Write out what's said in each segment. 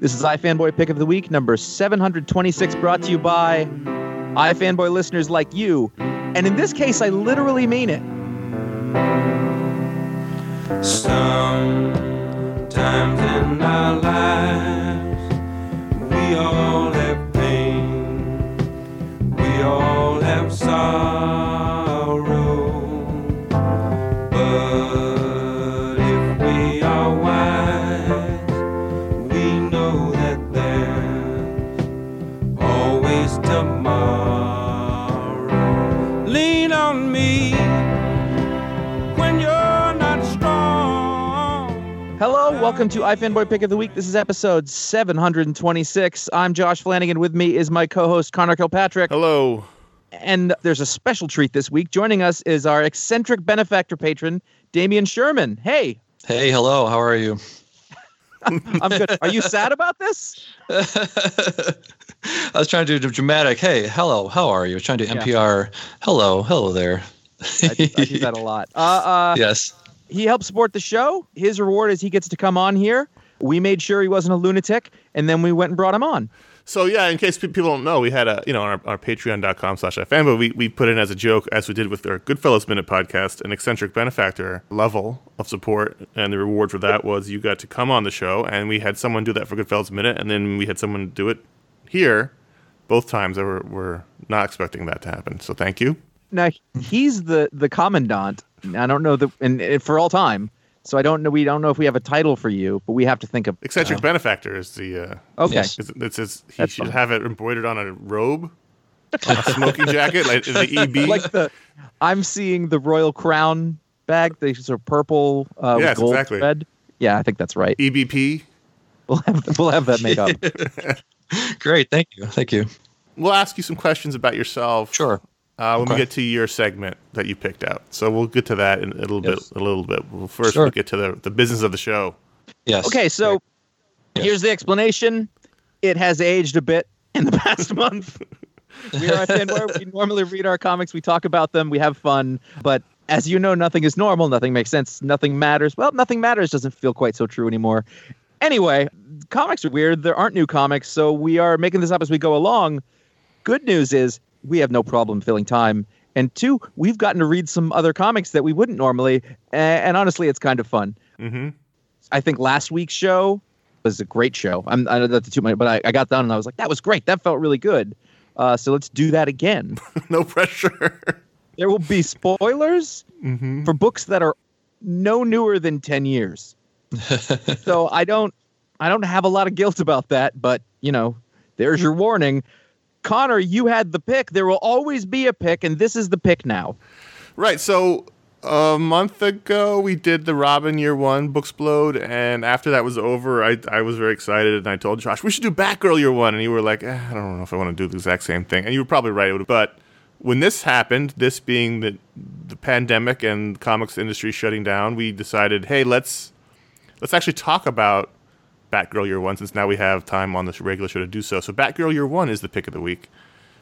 This is iFanboy Pick of the Week, number 726, brought to you by iFanboy listeners like you. And in this case, I literally mean it. Sometimes in our lives, we all have pain, we all have sorrow. Welcome to iFanboy Pick of the Week. This is episode 726. I'm Josh Flanagan. With me is my co host, Conor Kilpatrick. Hello. And there's a special treat this week. Joining us is our eccentric benefactor patron, Damian Sherman. Hey, Hey, hello. How are you? I'm good. Are you sad about this? I was trying to do the dramatic. Hey, hello. How are you? I was trying to do Yeah. NPR. Hello, hello there. I, I do that a lot. Uh, uh, yes. He helps support the show. His reward is he gets to come on here. We made sure he wasn't a lunatic, and then we went and brought him on. So yeah, in case people don't know, we had a you know on our, our patreon.com slash fanboy, we, we put in as a joke, as we did with our Goodfellas Minute podcast, an eccentric benefactor level of support. And the reward for that was you got to come on the show and we had someone do that for Goodfellas Minute and then we had someone do it here. Both times were, we were not expecting that to happen. So thank you. Now he's the the commandant. I don't know the and, and for all time. So I don't know. We don't know if we have a title for you, but we have to think of. Eccentric benefactor is the uh Okay, is- it says he That's should fine. have it embroidered on a robe, a smoking jacket, like the EB. like the I'm seeing the royal crown bag. They sort of purple uh, Yes, with gold exactly. thread. Yeah, I think that's right. EBP. We'll have we'll have that made up. Great. Thank you. Thank you. We'll ask you some questions about yourself. Sure. Uh, when we get to your segment that you picked out, so we'll get to that in a little Yes. bit. A little bit. Well, first, Sure. we'll get to the, the business of the show. Yes. Okay, so Yes. here's the explanation. It has aged a bit in the past month. We are iFanboy. We normally read our comics, we talk about them, we have fun, but as you know, nothing is normal, nothing makes sense, nothing matters. Well, nothing matters doesn't feel quite so true anymore. Anyway, comics are weird. There aren't new comics, so we are making this up as we go along. Good news is we have no problem filling time. And two, we've gotten to read some other comics that we wouldn't normally. And honestly, it's kind of fun. hmm I think last week's show was a great show. I'm I know that's too much, but I, I got done and I was like, that was great. That felt really good. Uh, so let's do that again. no pressure. there will be spoilers hmm for books that are no newer than 10 years. so I don't I don't have a lot of guilt about that, but you know, there's your warning. Conor, you had the pick. There will always be a pick, and this is the pick now. Right. So a month ago, we did the Robin Year One Booksplode, and after that was over, I I was very excited, and I told Josh we should do Batgirl Year One, and you were like, eh, I don't know if I want to do the exact same thing, and you were probably right. But when this happened, this being the the pandemic and comics industry shutting down, we decided, hey, let's let's actually talk about Batgirl Year One, since now we have time on this regular show to do so. So Batgirl Year One is the pick of the week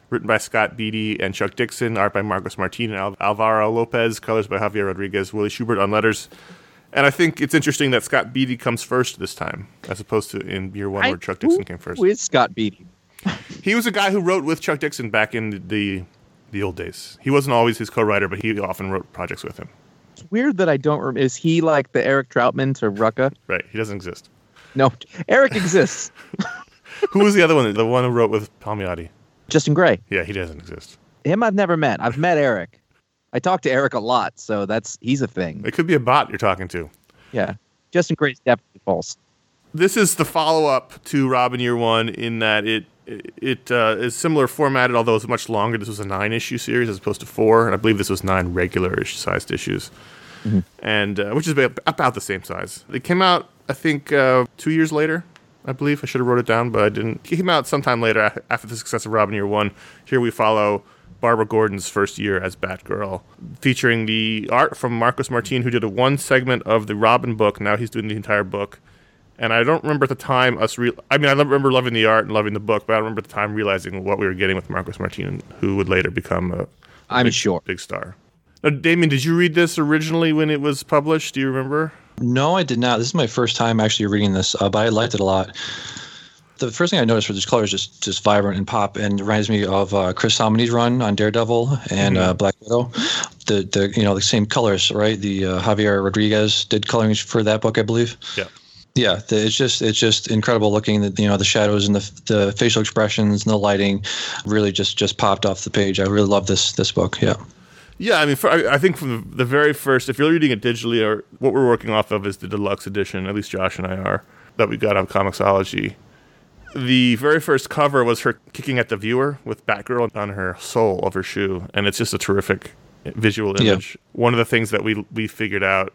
written by Scott Beatty and Chuck Dixon, art by Marcos Martin and Al- Alvaro Lopez, colors by Javier Rodriguez, Willie Schubert on letters. And I think it's interesting that Scott Beatty comes first this time, as opposed to in year one I- where Chuck Dixon came first. Who is Scott Beatty? He was a guy who wrote with Chuck Dixon back in the the old days. He wasn't always his co-writer, but he often wrote projects with him. It's weird that I don't remember. Is he like the Eric Trautmann to Rucka? Right? He doesn't exist. No, Eric exists. Who was the other one? The one who wrote with Palmiotti. Justin Gray. Yeah, he doesn't exist. Him I've never met. I've met Eric. I talk to Eric a lot, so that's he's a thing. It could be a bot you're talking to. Yeah. Justin Gray's definitely false. this is the follow up to Robin Year One in that it it uh, is similar formatted, although it's much longer. This was a nine issue series as opposed to four, and I believe this was nine regular sized issues, and uh, which is about, about the same size. It came out, I think, uh, two years later. I believe I should have wrote it down, but I didn't. It came out sometime later after the success of Robin Year One. Here we follow Barbara Gordon's first year as Batgirl, featuring the art from Marcos Martin, who did a one segment of the Robin book. Now he's doing the entire book. And I don't remember at the time us. Re- I mean, I remember loving the art and loving the book, but I don't remember at the time realizing what we were getting with Marcos Martin, who would later become a I'm big, sure. big star. Now, Damian, did you read this originally when it was published? Do you remember? No, I did not. This is my first time actually reading this, uh, but I liked it a lot. The first thing I noticed were these colors just just vibrant and pop, and reminds me of uh, Chris Samnee's run on Daredevil and uh, Black Widow. The the you know the same colors, right? The uh, Javier Rodriguez did coloring for that book, I believe. Yeah. Yeah, the, it's just it's just incredible looking. The you know the shadows and the the facial expressions and the lighting, really just just popped off the page. I really love this this book. Yeah. Yeah, I mean, for, I, I think from the, the very first, if you're reading it digitally, or what we're working off of is the deluxe edition. At least Josh and I are that we got on Comixology. The very first cover was her kicking at the viewer with Batgirl on her sole of her shoe, and it's just a terrific visual Yeah. image. One of the things that we we figured out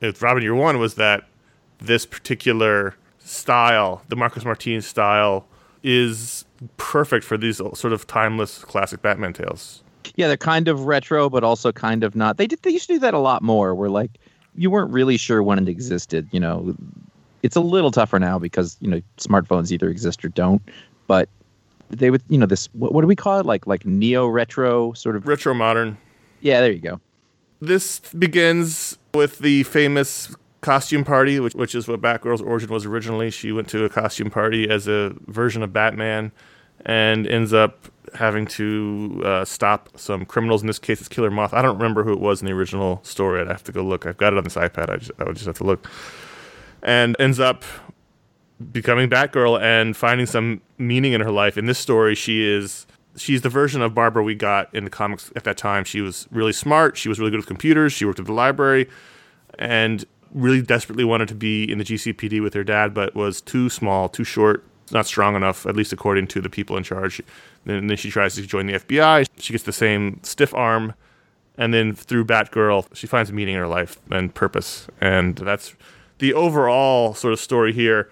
with Robin Year One was that this particular style, the Marcus Martinez style, is perfect for these sort of timeless classic Batman tales. Yeah, they're kind of retro, but also kind of not. They did. They used to do that a lot more. Where like you weren't really sure when it existed. You know, it's a little tougher now because you know smartphones either exist or don't. But they would, you know, this what, what do we call it? Like like neo retro sort of. Retro modern. Yeah, there you go. This begins with the famous costume party, which, which is what Batgirl's origin was originally. She went to a costume party as a version of Batman and ends up having to uh, stop some criminals. In this case, it's Killer Moth. I don't remember who it was in the original story. I'd have to go look. I've got it on this iPad. I, just, I would just have to look. And ends up becoming Batgirl and finding some meaning in her life. In this story, she is she's the version of Barbara we got in the comics at that time. She was really smart. She was really good with computers. She worked at the library, and really desperately wanted to be in the GCPD with her dad, but was too small, too short, not strong enough, at least according to the people in charge. And then she tries to join the FBI. She gets the same stiff arm. And then through Batgirl, she finds meaning in her life and purpose. And that's the overall sort of story here.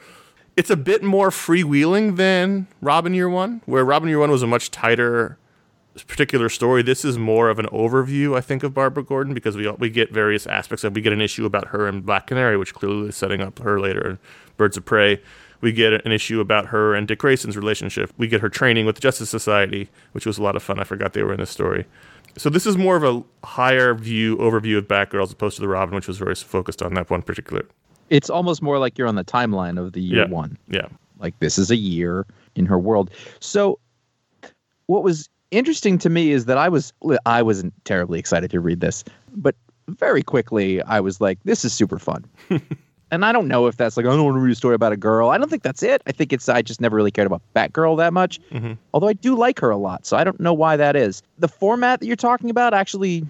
It's a bit more freewheeling than Robin Year One, where Robin Year One was a much tighter particular story. This is more of an overview, I think, of Barbara Gordon because we we get various aspects of. We get an issue about her and Black Canary, which clearly is setting up her later in Birds of Prey. We get an issue about her and Dick Grayson's relationship. We get her training with the Justice Society, which was a lot of fun. I forgot they were in this story. So this is more of a higher view overview of Batgirl as opposed to the Robin, which was very focused on that one particular. It's almost more like you're on the timeline of the year Yeah. one. Yeah. Like this is a year in her world. So what was interesting to me is that I was I wasn't terribly excited to read this, but very quickly I was like, this is super fun. and I don't know if that's like I don't want to read a story about a girl. I don't think that's it. I think it's I just never really cared about Batgirl that much. Mhm. Although I do like her a lot, so I don't know why that is. The format that you're talking about actually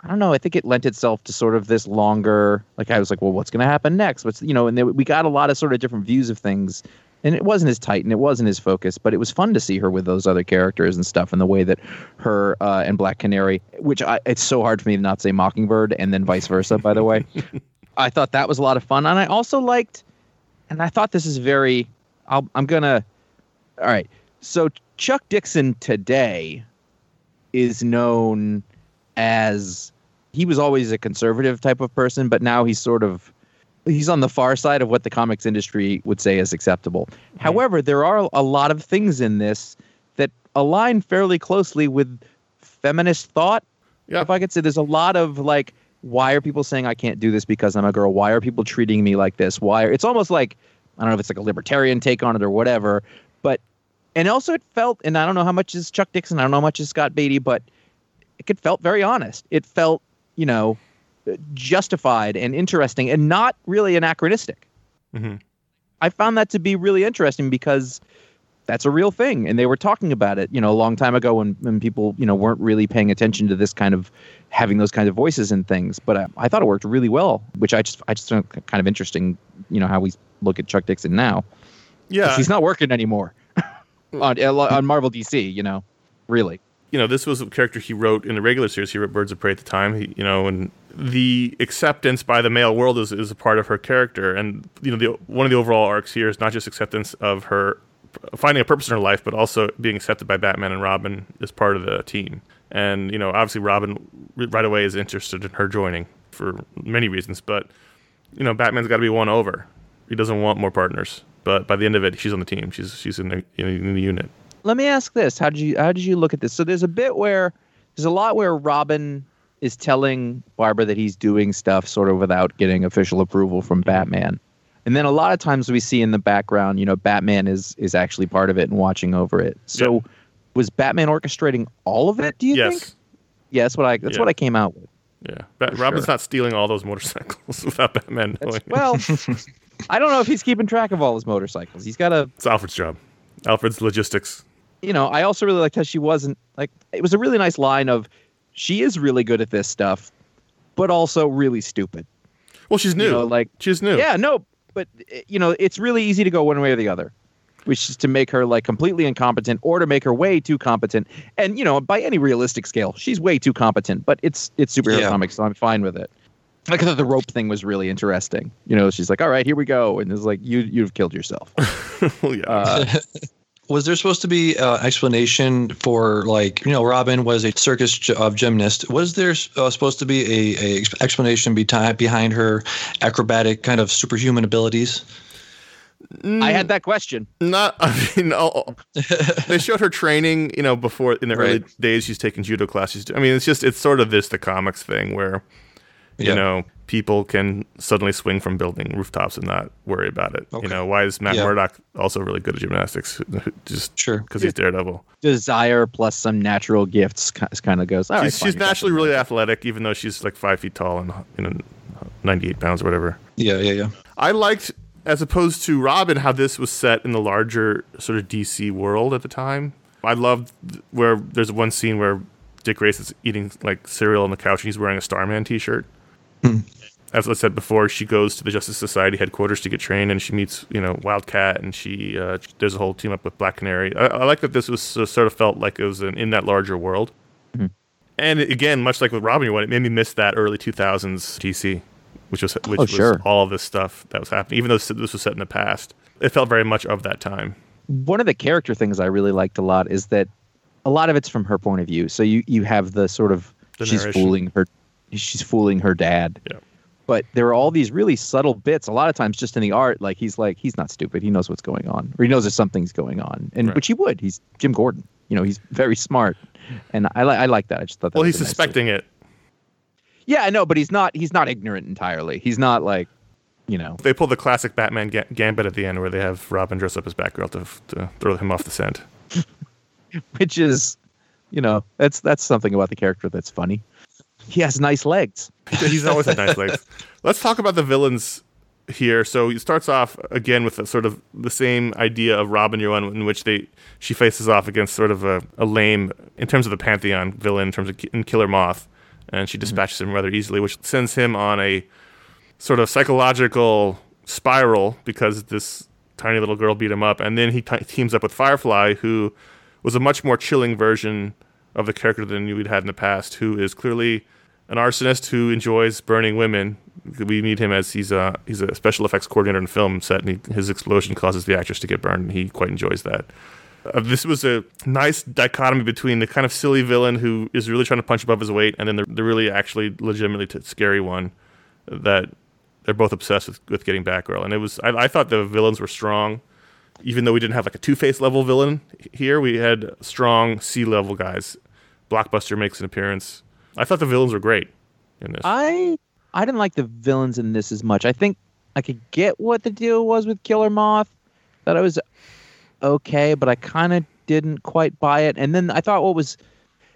I don't know. I think it lent itself to sort of this longer. Like I was like, well, what's going to happen next? What's you know, and there, we got a lot of sort of different views of things, and it wasn't as tight and it wasn't as focused, but it was fun to see her with those other characters and stuff, and the way that her uh, and Black Canary, which I, it's so hard for me to not say Mockingbird, and then vice versa. By the way, I thought that was a lot of fun, and I also liked, and I thought this is very. I'll, I'm gonna. All right, so Chuck Dixon today is known as he was always a conservative type of person, but now he's sort of he's on the far side of what the comics industry would say is acceptable. However, there are a lot of things in this that align fairly closely with feminist thought. Yeah. If I could say there's a lot of like why are people saying I can't do this because I'm a girl? Why are people treating me like this? Why are, it's almost like I don't know if it's like a libertarian take on it or whatever, but and also it felt and I don't know how much is Chuck Dixon, I don't know how much is Scott Beatty, but it felt very honest. It felt, you know, justified and interesting and not really anachronistic. Mhm. I found that to be really interesting because that's a real thing and they were talking about it, you know, a long time ago when, when people, you know, weren't really paying attention to this kind of having those kinds of voices and things. But I, I thought it worked really well, which I just I just found kind of interesting, you know, how we look at Chuck Dixon now Yeah. He's not working anymore on on Marvel DC, you know. Really. you know, this was a character he wrote in the regular series. He wrote Birds of Prey at the time. He, you know, and the acceptance by the male world is, is a part of her character. And you know, the, one of the overall arcs here is not just acceptance of her finding a purpose in her life, but also being accepted by Batman and Robin as part of the team. And you know, obviously, Robin right away is interested in her joining for many reasons. But you know, Batman's got to be won over. He doesn't want more partners. But by the end of it, she's on the team. She's she's in the in the unit. let me ask this: How did you how did you look at this? So there's a bit where there's a lot where Robin is telling Barbara that he's doing stuff sort of without getting official approval from Batman. And then a lot of times we see in the background, you know, Batman is is actually part of it and watching over it. So Yeah. was Batman orchestrating all of it? Do you yes. think? Yeah, that's what I that's Yeah. what I came out with. Yeah. Bat- Robin's sure. not stealing all those motorcycles without Batman knowing. Well, I don't know if he's keeping track of all his motorcycles. He's got a It's Alfred's job. Alfred's logistics. you know, I also really liked how she wasn't like it was a really nice line of she is really good at this stuff, but also really stupid. Well, she's new. You know, like she's new. yeah, no, but eh, you know, it's really easy to go one way or the other, which is to make her like completely incompetent or to make her way too competent. And you know, by any realistic scale, she's way too competent. But it's it's superhero Yeah. comics, so I'm fine with it. Like the rope thing was really interesting. You know, she's like, "All right, here we go," and it's like, "You you've killed yourself." Well, yeah. Uh, Was there supposed to be uh, explanation for like you know Robin was a circus gy- of gymnast? Was there uh, supposed to be a, a ex- explanation beti- behind her acrobatic kind of superhuman abilities? I had that question. Not, I mean, oh, they showed her training, you know, before in the early days. She's taking judo classes. I mean, it's just, it's sort of this, the comics thing where, you Yeah. know, people can suddenly swing from building rooftops and not worry about it. Okay. You know, why is Matt Yeah. Murdock also really good at gymnastics? Just Sure. because he's Daredevil. Desire plus some natural gifts kind of goes. All right, she's fine, she's you naturally it. really athletic, even though she's like five feet tall and, you know, 98 pounds or whatever. Yeah, yeah, yeah. I liked, as opposed to Robin, how this was set in the larger sort of DC world at the time. I loved where there's one scene where Dick Grayson is eating like cereal on the couch and he's wearing a Starman T-shirt. As I said before, she goes to the Justice Society headquarters to get trained, and she meets you know Wildcat, and she uh, there's a whole team up with Black Canary. I, I like that this was uh, sort of felt like it was an, in that larger world. And again, much like with Robin, one, it made me miss that early 2000s DC, which was which Oh, was sure. all of this stuff that was happening. Even though this this was set in the past, it felt very much of that time. one of the character things I really liked a lot is that a lot of it's from her point of view. So you you have the sort of The she's narration. fooling her she's fooling her dad. Yeah. But there are all these really subtle bits. A lot of times, just in the art, like he's like he's not stupid. He knows what's going on, or he knows that something's going on, and Right. which he would. He's Jim Gordon. You know, he's very smart, and I like I like that. I just thought that. Well, he's nice suspecting it. yeah, I know, but he's not. He's not ignorant entirely. He's not like, you know. They pull the classic Batman ga- gambit at the end, where they have Robin dress up as Batgirl to, to throw him off the scent. which is, you know, that's that's something about the character that's funny. He has nice legs. He's always had nice legs. Let's talk about the villains here. So it starts off again with a sort of the same idea of Robin One, in which they she faces off against sort of a, a lame in terms of the pantheon villain in terms of in Killer Moth, and she dispatches him rather easily, which sends him on a sort of psychological spiral because this tiny little girl beat him up, and then he t- teams up with Firefly, who was a much more chilling version of the character than we'd had in the past, who is clearly an arsonist who enjoys burning women. We meet him as he's a he's a special effects coordinator in a film set, and he, his explosion causes the actress to get burned. And he quite enjoys that. Uh, this was a nice dichotomy between the kind of silly villain who is really trying to punch above his weight, and then the, the really actually legitimately t- scary one that they're both obsessed with, with getting Batgirl. And it was I, I thought the villains were strong, even though we didn't have like a Two Face level villain here. We had strong C level guys. Blockbuster makes an appearance. I thought the villains were great in this. I I didn't like the villains in this as much. I think I could get what the deal was with Killer Moth. That I was okay, but I kind of didn't quite buy it. And then I thought what was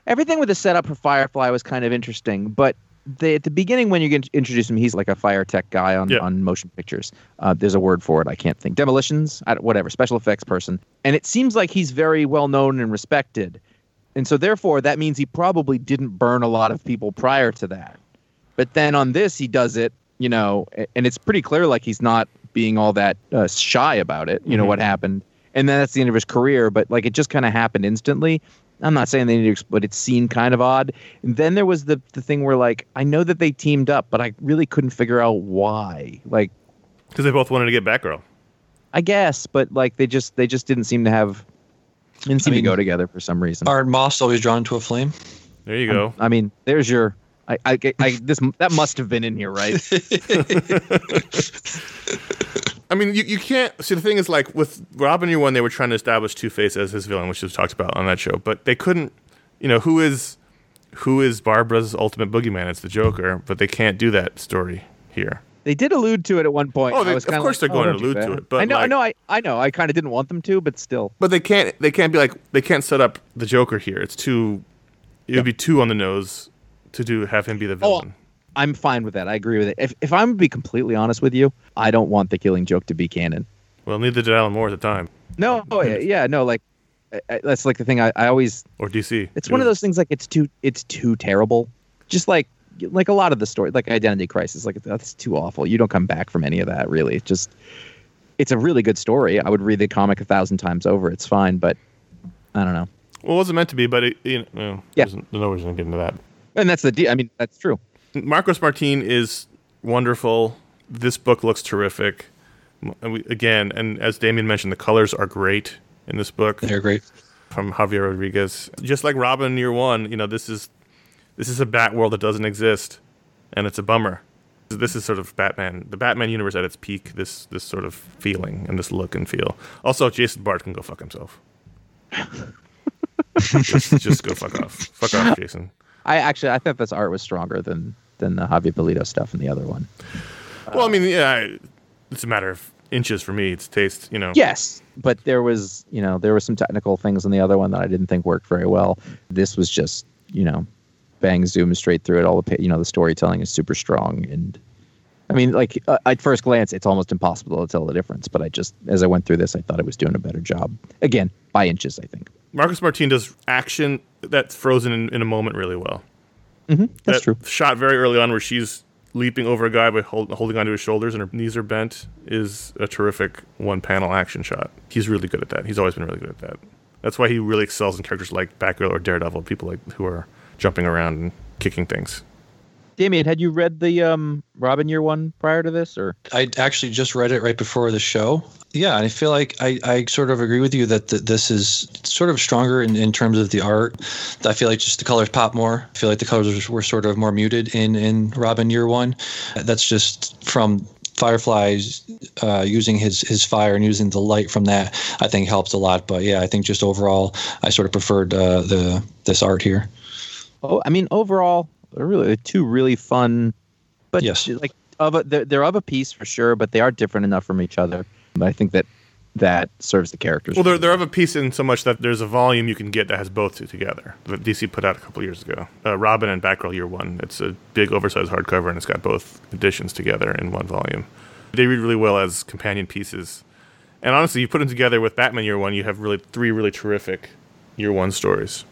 everything with the setup for Firefly was kind of interesting, but they, at the beginning when you get introduce him, he's like a fire tech guy on, on motion pictures. Uh, there's a word for it. I can't think. Demolitions, I, whatever, special effects person. And it seems like he's very well known and respected. And so therefore that means he probably didn't burn a lot of people prior to that. But then on this, he does it, you know, and it's pretty clear like he's not being all that uh, shy about it, you know, Mhm. what happened. And then that's the end of his career, but like it just kind of happened instantly. I'm not saying they need to, but it seemed kind of odd. And then there was the, the thing where like, I know that they teamed up, but I really couldn't figure out why. Like, Because they both wanted to get back Batgirl. I guess, but like they just, they just didn't seem to have, didn't seem mean, to go together for some reason. Aren't moths always drawn to a flame? There you go. I mean, there's your, I, I, I, this, that must have been in here, right? I mean, you, you can't see the thing is like with Robin Year One, they were trying to establish Two Face as his villain, which was talked about on that show, but they couldn't. You know, who is who is Barbara's ultimate boogeyman? It's the Joker, but they can't do that story here. They did allude to it at one point. Oh, I they- of course like, they're going oh, to allude to it, but, I know, I know, I, I know. I kind of didn't want them to, but still. But they can't. They can't be like. They can't set up the Joker here. It's too. It would be too on the nose to do have him be the Oh, villain. I'm fine with that. I agree with it. If if I'm to be completely honest with you, I don't want the Killing Joke to be canon. Well, neither did Alan Moore at the time, No, oh, yeah, yeah, no, like I, I- that's like the thing. I, I always or DC. it's one of those things like it's too it's too terrible. Just like like a lot of the story, like Identity Crisis, like that's too awful. You don't come back from any of that. Really, It's just it's a really good story. I would read the comic a thousand times over. It's fine, but I don't know. Well, it wasn't meant to be, but it, you know, Yeah. there's no reason to get into that. And that's the deal. I mean, that's true. Marcos Martin is wonderful. This book looks terrific. We, again, and as Damian mentioned, the colors are great in this book They're great. from Javier Rodriguez. Just like Robin Year One, you know, this is this is a Bat world that doesn't exist, and it's a bummer. This is sort of Batman, the Batman universe at its peak. This this sort of feeling and this look and feel. Also, Jason Bard can go fuck himself. just, just go fuck off. Fuck off, Jason. I actually I thought this art was stronger than than the Javier Pulido stuff in the other one. Well, I mean, yeah, it's a matter of inches for me. It's taste, you know. Yes, but there was, you know, there were some technical things in the other one that I didn't think worked very well. This was just, you know, bang zoom straight through it. All the, you know, the storytelling is super strong, and I mean, like uh, at first glance, it's almost impossible to tell the difference. But I just, as I went through this, I thought it was doing a better job. Again, by inches, I think. Marcos Martin does action that's frozen in, in a moment really well. Mm-hmm, that's that true. shot very early on where she's leaping over a guy by hold, holding onto his shoulders and her knees are bent is a terrific one panel action shot. He's really good at that. He's always been really good at that. That's why he really excels in characters like Batgirl or Daredevil, people like who are jumping around and kicking things. Damian, had you read the um, Robin Year one prior to this, or I actually just read it right before the show. Yeah, and I feel like I, I sort of agree with you that th- this is sort of stronger in, in terms of the art. I feel like just the colors pop more. I feel like the colors were sort of more muted in, in Robin Year One. That's just from Firefly's uh, using his, his fire and using the light from that. I think helped a lot. But yeah, I think just overall, I sort of preferred uh, the this art here. Oh, I mean, overall, they're really two really fun, but Yes. like of a, they're, they're of a piece for sure, but they are different enough from each other. But I think that that serves the characters. Well, they're, they're of a piece in so much that there's a volume you can get that has both two together that DC put out a couple years ago. Uh, Robin and Batgirl Year One. It's a big oversized hardcover and it's got both editions together in one volume. They read really well as companion pieces. And honestly, you put them together with Batman Year One, you have really three really terrific Year One stories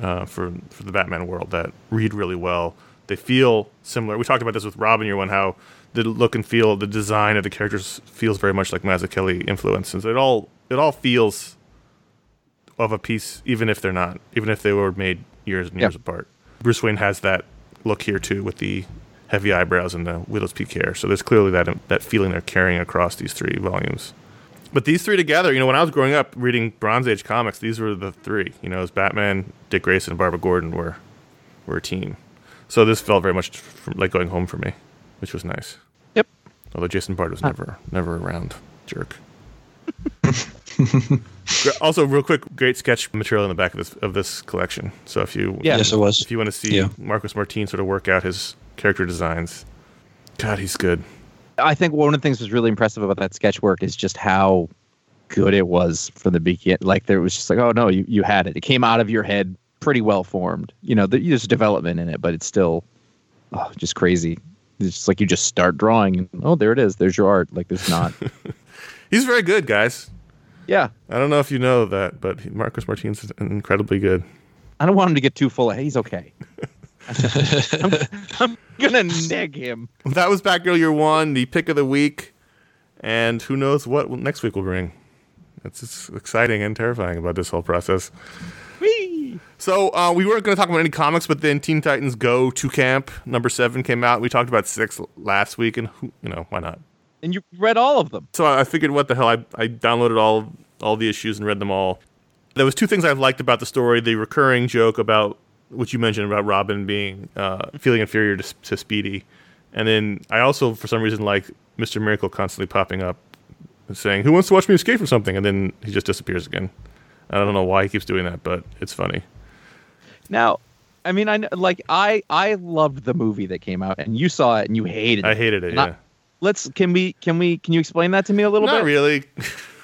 uh, for for the Batman world that read really well. They feel similar. We talked about this with Robin Year One, how the look and feel, the design of the characters feels very much like Mazzucchelli influences. It all it all feels of a piece, even if they're not, even if they were made years and years Yeah. apart. Bruce Wayne has that look here too, with the heavy eyebrows and the widow's peak hair. So there's clearly that that feeling they're carrying across these three volumes. But these three together, you know, when I was growing up reading Bronze Age comics, these were the three. You know, it was Batman, Dick Grayson, and Barbara Gordon were were a team. So this felt very much from, like going home for me, which was nice. Yep. Although Jason Bard was uh. never never around, jerk. Also, real quick, great sketch material in the back of this of this collection. So if you Yeah. Yes, it was. if you want to see Yeah. Marcos Martin sort of work out his character designs, God, he's good. I think one of the things that was really impressive about that sketch work is just how good it was from the beginning. Like there was just like, oh no, you, you had it. It came out of your head pretty well formed. You know, there's development in it, but it's still oh, just crazy. It's just like you just start drawing and oh, there it is. There's your art. Like there's not. He's very good, guys. yeah. I don't know if you know that, but he- Martinez is incredibly good. I don't want him to get too full of he's okay. I'm, I'm gonna neg him. That was Batgirl Year One, the pick of the week, and who knows what next week will bring. It's just exciting and terrifying about this whole process. Whee! So uh, we weren't going to talk about any comics, but then Teen Titans Go to Camp number seven came out. We talked about six last week, and who, you know why not? And you read all of them. So I I figured, what the hell? I, I downloaded all all the issues and read them all. There was two things I liked about the story: the recurring joke about which you mentioned about Robin being uh, feeling inferior to, to Speedy, and then I also, for some reason, like Mister Miracle constantly popping up and saying, "Who wants to watch me escape from something?" and then he just disappears again. I don't know why he keeps doing that, but it's funny. Now, I mean, I like I I loved the movie that came out, and you saw it and you hated it. I hated it. And I- Yeah. let's can we can we can you explain that to me a little Not bit? really.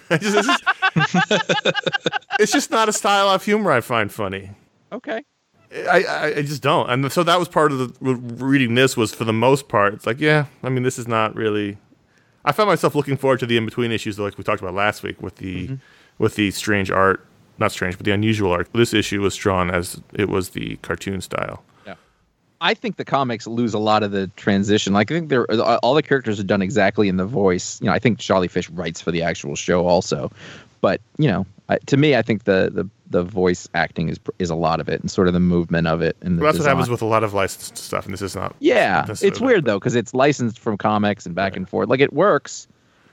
Just, it's, just, it's just not a style of humor I find funny. Okay. I, I, just don't. And so that was part of the reading this was for the most part. It's like, yeah, I mean, this is not really. I found myself looking forward to the in between issues, like we talked about last week with the mm-hmm. with the strange art, not strange, but the unusual art. This issue was drawn as it was the cartoon style. Yeah, I think the comics lose a lot of the transition. Like I think they're all the characters are done exactly in the voice. You know, I think Charlie Fish writes for the actual show also, but you know, I, to me, I think the the the voice acting is is a lot of it, and sort of the movement of it. And the Well, that's what happens with a lot of licensed stuff, and this is not. Yeah, it's weird though because it's licensed from comics and back and forth. Like it works,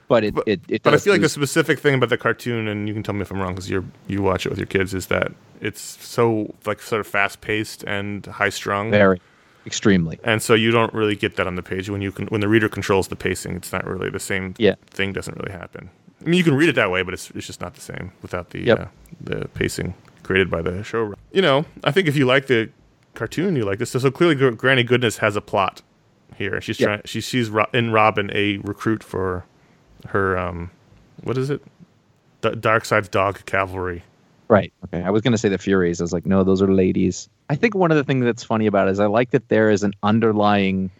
but it But- it, it But I feel like the specific thing about the cartoon, and you can tell me if I'm wrong because you you watch it with your kids, is that it's so like sort of fast paced and high strung. very extremely. and so you don't really get that on the page when you can when the reader controls the pacing it's not really the same Yeah. thing doesn't really happen i mean you can read it that way but it's, it's just not the same without the Yep. uh, the pacing created by the showrunner you know i think if you like the cartoon you like this so, so clearly Gr- granny goodness has a plot here she's Yeah. trying she sees Ro- in robin a recruit for her um what is it D- Darkseid's dog cavalry Right. Okay. I was going to say the Furies. I was like, no, those are ladies. I think one of the things that's funny about it is I like that there is an underlying,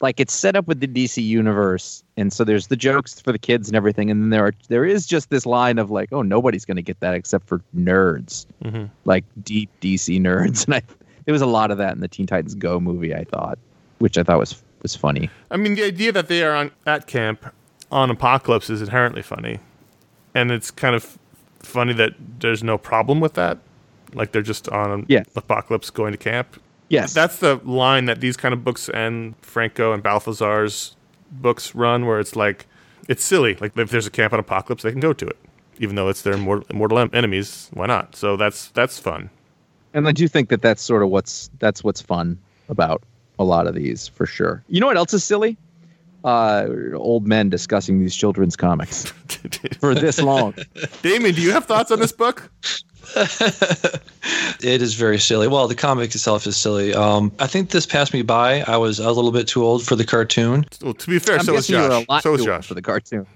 like it's set up with the DC universe, and so there's the jokes for the kids and everything, and then there are there is just this line of like, oh, nobody's going to get that except for nerds, Mhm. like deep DC nerds, and I there was a lot of that in the Teen Titans Go movie. I thought, which I thought was was funny. I mean, the idea that they are on at camp on Apocalypse is inherently funny, and it's kind of funny that there's no problem with that. Like they're just on Yes. Apocalypse going to camp. Yes, That's the line that these kind of books and Franco and Baltazar's books run, where it's like it's silly. Like if there's a camp on Apocalypse, they can go to it, even though it's their em- enemies. Why not? So that's that's fun. and I do think that that's sort of what's that's what's fun about a lot of these for sure. You know what else is silly? Uh, old men discussing these children's comics for this long. Damian, do you have thoughts on this book? It is very silly. Well, the comic itself is silly. Um, I think this passed me by. I was a little bit too old for the cartoon. Well, to be fair, I'm so is guessing you were Josh. a lot So is too Josh. for the cartoon.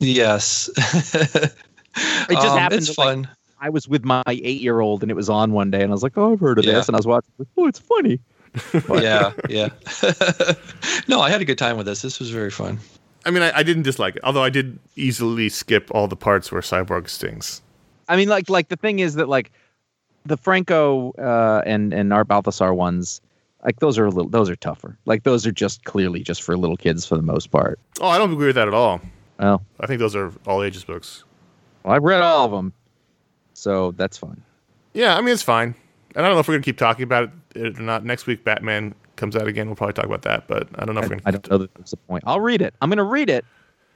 Yes. it It just happened. It's to, like, fun. I was with my eight-year-old, and it was on one day, and I was like, "Oh, I've heard of Yeah. this," and I was watching. Like, oh, it's funny. yeah, yeah. no, I had a good time with this. This was very fun. I mean, I, I didn't dislike it, although I did easily skip all the parts where Cyborg stings. I mean, like, like the thing is that like the Franco uh, and and Art Baltazar ones, like those are a little, those are tougher. Like those are just clearly just for little kids for the most part. Oh, I don't agree with that at all. Well, I think those are all ages books. well I've read all of them, so that's fine. Yeah, I mean, it's fine. And I don't know if we're going to keep talking about it or not. Next week, Batman comes out again. We'll probably talk about that, but I don't know if I, we're gonna. I don't know that there's a point. I'll read it. I'm going to read it,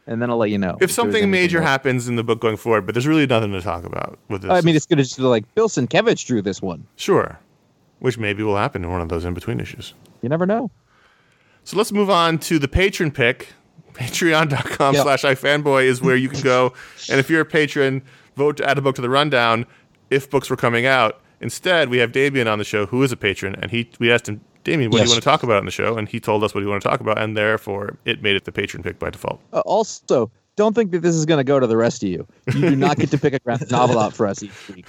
and then I'll let you know If there's something major happens in the book going forward, but there's really nothing to talk about with this. I mean, it's going to just be like Bill Sienkiewicz drew this one. sure, which maybe will happen in one of those in between issues. You never know. So let's move on to the patron pick. Patreon.com Yep. slash ifanboy is where you can go. and if you're a patron, vote to add a book to the rundown if books were coming out. Instead, we have Damian on the show, who is a patron, and he we asked him, Damian, what do you want to talk about on the show? And he told us what he wanted to talk about, and therefore it made it the patron pick by default. Uh, also, don't think that this is going to go to the rest of you. You do not get to pick a graphic novel out for us each week.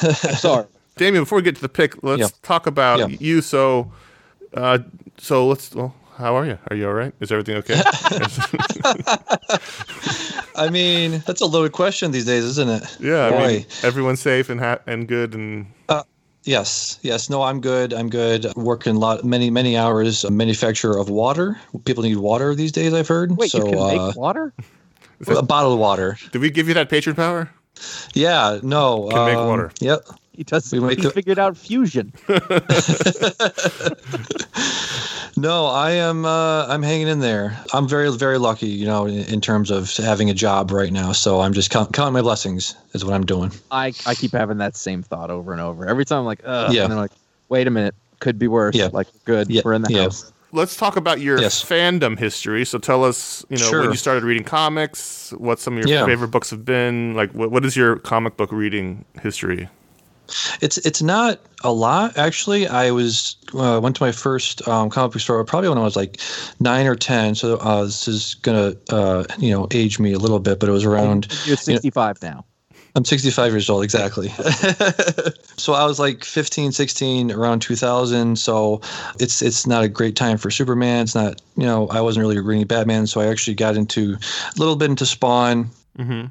Sorry. Damian, before we get to the pick, let's Yeah. talk about Yeah. you. So, uh, so let's. Well, how are you? Are you all right? Is everything okay? I mean, that's a loaded question these days, isn't it? yeah, I mean, everyone's safe and ha- and good, and Yes, yes. No, I'm good. I'm good. Working a lot, many, many hours. A manufacturer of water. People need water these days. I've heard. Wait, so, you can uh, make water? a bottle of water. did we give you that patron power? Yeah. No. Can make um, water. Yep. He does. We make he the- figured out fusion. No, I am. Uh, I'm hanging in there. I'm very, very lucky. You know, in, in terms of having a job right now. So I'm just count, counting my blessings. Is what I'm doing. I, I keep having that same thought over and over. Every time I'm like, Ugh, Yeah. and then I'm like, wait a minute, could be worse. Yeah. Like, good, Yeah, we're in the yeah. house. Let's talk about your Yes. fandom history. So tell us, you know, when you started reading comics, what some of your Yeah. favorite books have been. Like, what, what is your comic book reading history? It's it's not a lot actually. I was uh, went to my first um, comic book store probably when I was like nine or ten. So uh, this is gonna uh, you know age me a little bit, but it was around. You're 65 now. I'm 65 years old, exactly. so I was like 15, 16, around 2000. So it's it's not a great time for Superman. It's not, you know, I wasn't really reading Batman. So I actually got into a little bit into Spawn. Mm-hmm.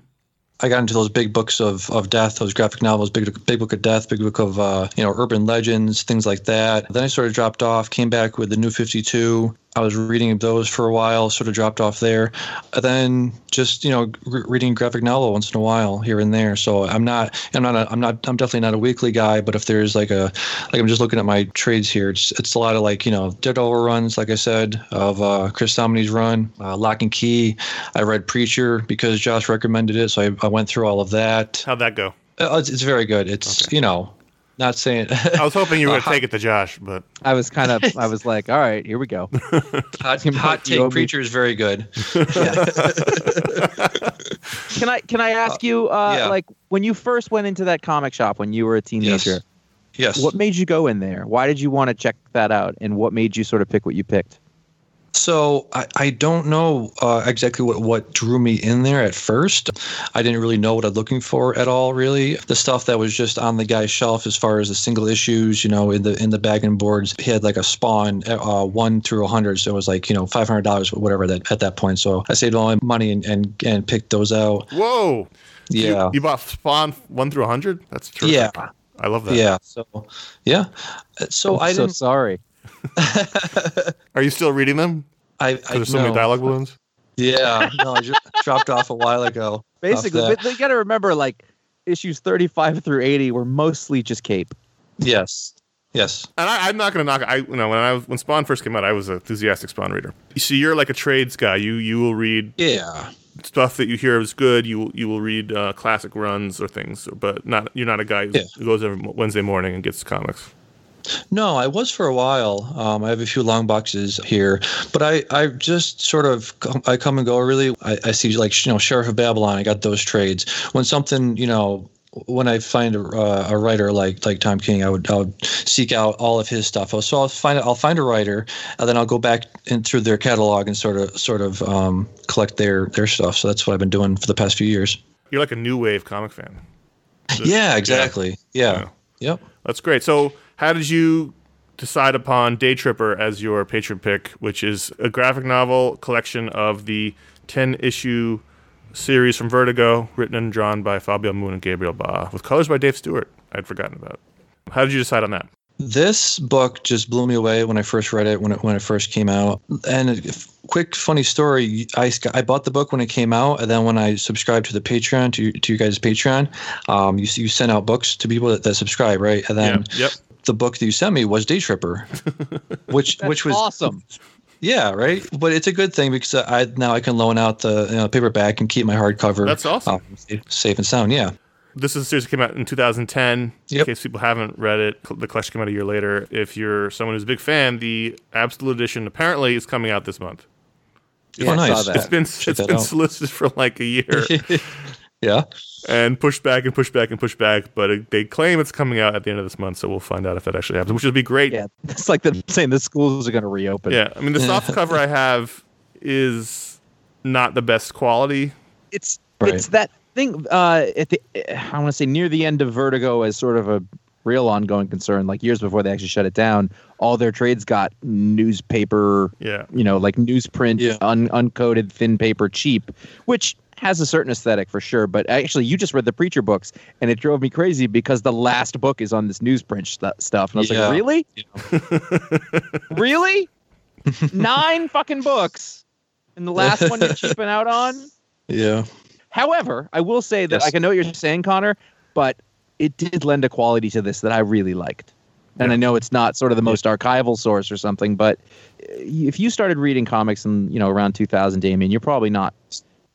I got into those big books of, of death, those graphic novels, big big book of death, big book of uh, you know urban legends, things like that. Then I sort of dropped off, came back with the New Fifty Two. I was reading those for a while, sort of dropped off there. And then just you know re- reading graphic novel once in a while here and there. So I'm not I'm not a, I'm not I'm definitely not a weekly guy. But if there's like a like I'm just looking at my trades here, it's it's a lot of like you know Daredevil runs, like I said, of uh, Chris Samnee's run, uh, Locke and Key. I read Preacher because Josh recommended it, so I, I went through all of that. How'd that go? Uh, it's, it's very good. It's you know not saying I was hoping you were going to take it to Josh, but I was kind of, I was like, all right, here we go. hot, hot like you owe take me- Preacher is very good. Can I, can I ask you, uh, yeah. like, when you first went into that comic shop when you were a teenager, Yes. what made you go in there? Why did you want to check that out? And what made you sort of pick what you picked? So I, I don't know uh, exactly what, what drew me in there at first. I didn't really know what I was looking for at all. Really, the stuff that was just on the guy's shelf as far as the single issues, you know, in the in the bag and boards, he had like a Spawn uh, one through a hundred, so it was like you know five hundred dollars, whatever that at that point. So I saved all my money and and, and picked those out. whoa. Yeah, You, bought Spawn 1 through a 100? That's terrific. yeah, I love that. yeah. So yeah, so I I'm so didn't. sorry. Are you still reading them? I, I there's so many dialogue balloons? Yeah, no, I just dropped off a while ago. Basically, that. but you got to remember, like, issues 35 through 80 were mostly just Cape. Yes, yes. And I, I'm not going to knock. I you know when I was when Spawn first came out, I was an enthusiastic Spawn reader. You see, you're like a trades guy. You you will read Yeah. stuff that you hear is good. You will you will read uh, classic runs or things, but not you're not a guy who Yeah. who goes every Wednesday morning and gets comics. No, I was for a while. Um, I have a few long boxes here, but I, I just sort of come, I come and go. Really, I, I see like you know Sheriff of Babylon. I got those trades. When something you know, when I find a, uh, a writer like like Tom King, I would I would seek out all of his stuff. So I'll find I'll find a writer, and then I'll go back in through their catalog and sort of sort of um, collect their their stuff. So that's what I've been doing for the past few years. You're like a new wave comic fan. Yeah, exactly. Yeah. Yeah. Yep. That's great. So, how did you decide upon Daytripper as your patron pick, which is a graphic novel collection of the 10 issue series from Vertigo, written and drawn by Fabio Moon and Gabriel Ba, with colors by Dave Stewart? I'd forgotten about. How did you decide on that? This book just blew me away when I first read it when it when it first came out. And a quick funny story: I, I bought the book when it came out, and then when I subscribed to the Patreon to to you guys' Patreon, um, you you send out books to people that, that subscribe, right? And then yeah. Yep. The book that you sent me was Daytripper, which That's which was awesome. yeah, right. But it's a good thing because I now I can loan out the you know, paperback and keep my hardcover. That's awesome. um, safe, safe and sound. Yeah. This is a series that came out in 2010. In case people haven't read it, the collection came out a year later. If you're someone who's a big fan, the Absolute Edition apparently is coming out this month. Yeah, oh, I nice. saw that. It's been Check it's that been out. solicited for like a year. yeah. And pushed back and pushed back and pushed back. But it, they claim it's coming out at the end of this month, so we'll find out if that actually happens, which would be great. Yeah, it's like them saying the schools are going to reopen. Yeah, I mean the soft cover I have is not the best quality. it's Right. it's that thing. Uh, at the I want to say near the end of Vertigo as sort of a real ongoing concern. Like years before they actually shut it down, all their trades got newspaper. Yeah, You know, like newsprint, Yeah. un- uncoated, thin paper, cheap, which has a certain aesthetic for sure. But actually, you just read the Preacher books, and it drove me crazy because the last book is on this newsprint stu- stuff, and I was Yeah. like, really, really, nine fucking books, and the last one you're cheaping out on. Yeah. However, I will say that Yes. I can know what you're saying, Conor, but it did lend a quality to this that I really liked. And I know it's not sort of the most archival source or something, but uh, if you started reading comics in you know around 2000, Damian, you're probably not